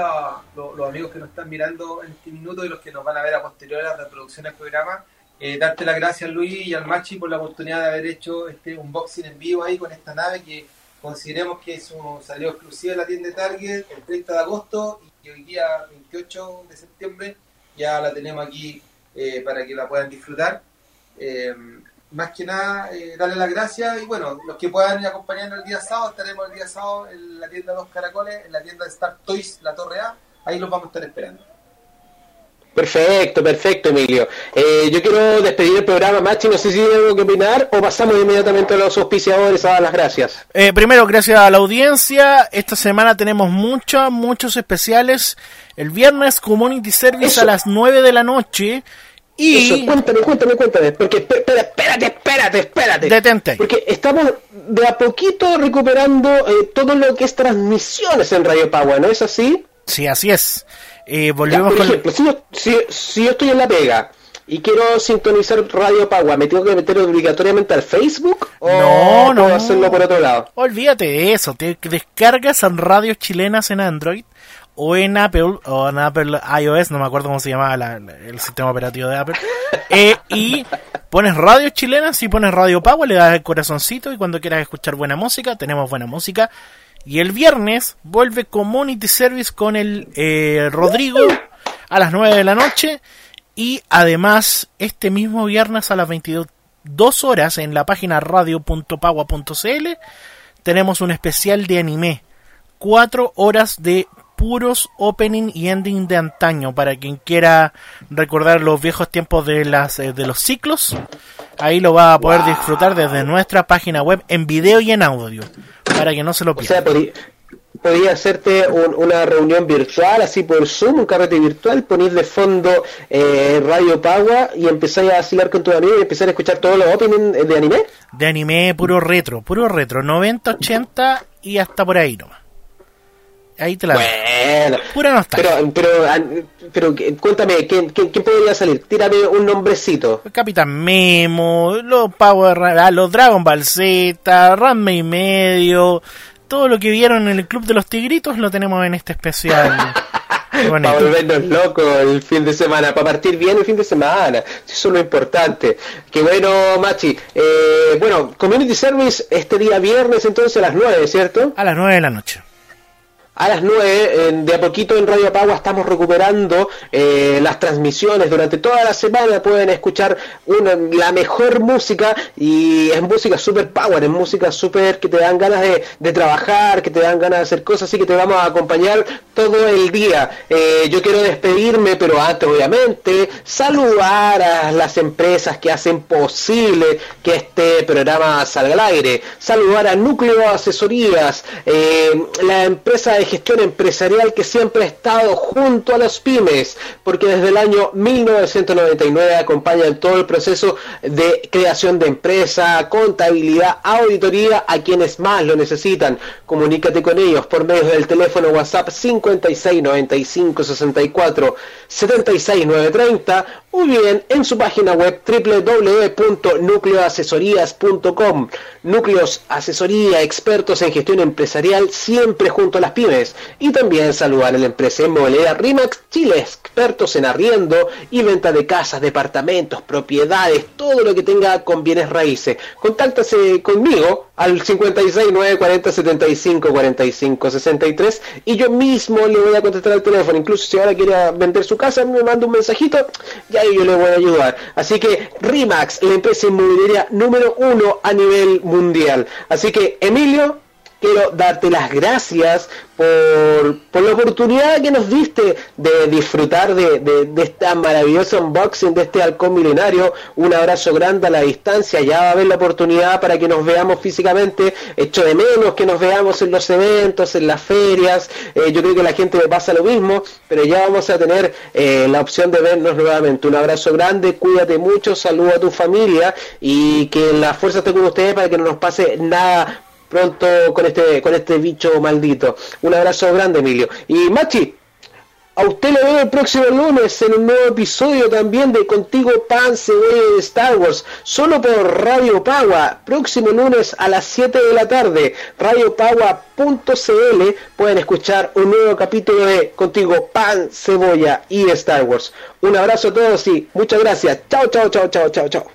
los, amigos que nos están mirando en este minuto y los que nos van a ver a posteriori a la reproducción del programa. Eh, darte las gracias, Luis y al Machi, por la oportunidad de haber hecho este unboxing en vivo ahí con esta nave que consideremos que es un, salió exclusiva la tienda de Target el 30 de agosto y hoy día 28 de septiembre ya la tenemos aquí eh, para que la puedan disfrutar. Eh, más que nada, eh, darle las gracias y bueno, los que puedan ir acompañando el día sábado, estaremos el día sábado en la tienda Dos Caracoles, en la tienda de Star Toys, la Torre A, ahí los vamos a estar esperando.
Perfecto, perfecto, Emilio. Eh, yo quiero despedir el programa, Machi, no sé si tiene algo que opinar o pasamos inmediatamente a los auspiciadores a dar las gracias.
Eh, primero, gracias a la audiencia. Esta semana tenemos muchos, muchos especiales. El viernes, Community Service
Eso.
a las 9 de la noche.
Eso,
Y.
cuéntame, cuéntame, cuéntame, porque esp- espera, espérate, espérate, espérate.
Detente.
Porque estamos de a poquito recuperando eh, todo lo que es transmisiones en Radio Pagua, ¿no es así?
Sí, así es. Eh,
Ya,
volvemos
por
con.
ejemplo, si yo, si, si yo estoy en la pega y quiero sintonizar Radio Pagua, ¿me tengo que meter obligatoriamente al Facebook? ¿O
No, no.
puedo hacerlo por otro lado?
Olvídate de eso. Te descargas en radios chilenas en Android o en Apple o en Apple iOS, no me acuerdo cómo se llamaba la- la- el sistema operativo de Apple. Eh, y pones radios chilenas y pones Radio Power, le das el corazoncito y cuando quieras escuchar buena música, tenemos buena música. Y el viernes vuelve Community Service con el eh, Rodrigo a las 9 de la noche. Y además, este mismo viernes a las 22 horas en la página radio.pagua.cl tenemos un especial de anime. Cuatro horas de puros opening y ending de antaño para quien quiera recordar los viejos tiempos de las eh, de los ciclos ahí lo va a poder disfrutar desde nuestra página web en video y en audio para que no se lo
O sea,
pierda.
podí- podía hacerte un- una reunión virtual, así por Zoom, un carrete virtual, poner de fondo eh, Radio Pagua y empezáis a vacilar con tus amigos y empezar a escuchar todos los openings de anime.
de anime puro retro puro retro 90 80 y hasta por ahí nomás Ahí te la.
Bueno,
Pura nostalgia.
pero, pero, pero que- cuéntame, ¿quién, quién, quién podría salir? Tírame un nombrecito.
Capitán Memo, los Power ah, los Dragon Ball Z, Ranma y medio, todo lo que vieron en el Club de los Tigritos lo tenemos en este especial.
Para volvernos locos el fin de semana, para partir bien el fin de semana. Eso es lo importante. Qué bueno, Machi. Eh, bueno, Community Service este día viernes entonces a las 9, ¿cierto?
A las 9 de la noche.
A las 9, en- de a poquito en Radio Pagua estamos recuperando eh, las transmisiones. Durante toda la semana pueden escuchar una- la mejor música y es música super power, es música super que te dan ganas de, de trabajar, que te dan ganas de hacer cosas, así que te vamos a acompañar todo el día. Eh, yo quiero despedirme, pero antes obviamente saludar a las empresas que hacen posible que este programa salga al aire. Saludar a Núcleo Asesorías, eh, la empresa de gestión empresarial que siempre ha estado junto a las pymes, porque desde el año 1999 acompaña en todo el proceso de creación de empresa, contabilidad, auditoría a quienes más lo necesitan. Comunícate con ellos por medio del teléfono WhatsApp 5695 64 76930 o bien en su página web www.nucleoasesorías.com. Núcleos Asesoría, expertos en gestión empresarial, siempre junto a las pymes. Y también saludar a la empresa inmobiliaria RIMAX Chile, expertos en arriendo y venta de casas, departamentos, propiedades, todo lo que tenga con bienes raíces. Contáctase conmigo al 56 940 75 45 63 y yo mismo le voy a contestar al teléfono. Incluso si ahora quiere vender su casa, me manda un mensajito y ahí yo le voy a ayudar. Así que RIMAX, la empresa inmobiliaria número uno a nivel mundial. Así que Emilio, quiero darte las gracias por, por la oportunidad que nos diste de disfrutar de, de, de esta maravillosa unboxing de este halcón milenario. Un abrazo grande a la distancia. Ya va a haber la oportunidad para que nos veamos físicamente. Echo de menos que nos veamos en los eventos, en las ferias. Eh, yo creo que a la gente le pasa lo mismo, pero ya vamos a tener eh, la opción de vernos nuevamente. Un abrazo grande, cuídate mucho, saludo a tu familia y que la fuerza esté con ustedes para que no nos pase nada pronto con este con este bicho maldito. Un abrazo grande, Emilio. Y Machi, a usted lo veo el próximo lunes en un nuevo episodio también de Contigo Pan Cebolla de Star Wars, solo por Radio Pagua, próximo lunes a las 7 de la tarde, radiopagua.cl, pueden escuchar un nuevo capítulo de Contigo Pan, Cebolla y Star Wars. Un abrazo a todos y muchas gracias. Chao, chao, chao, chao, chao, chao.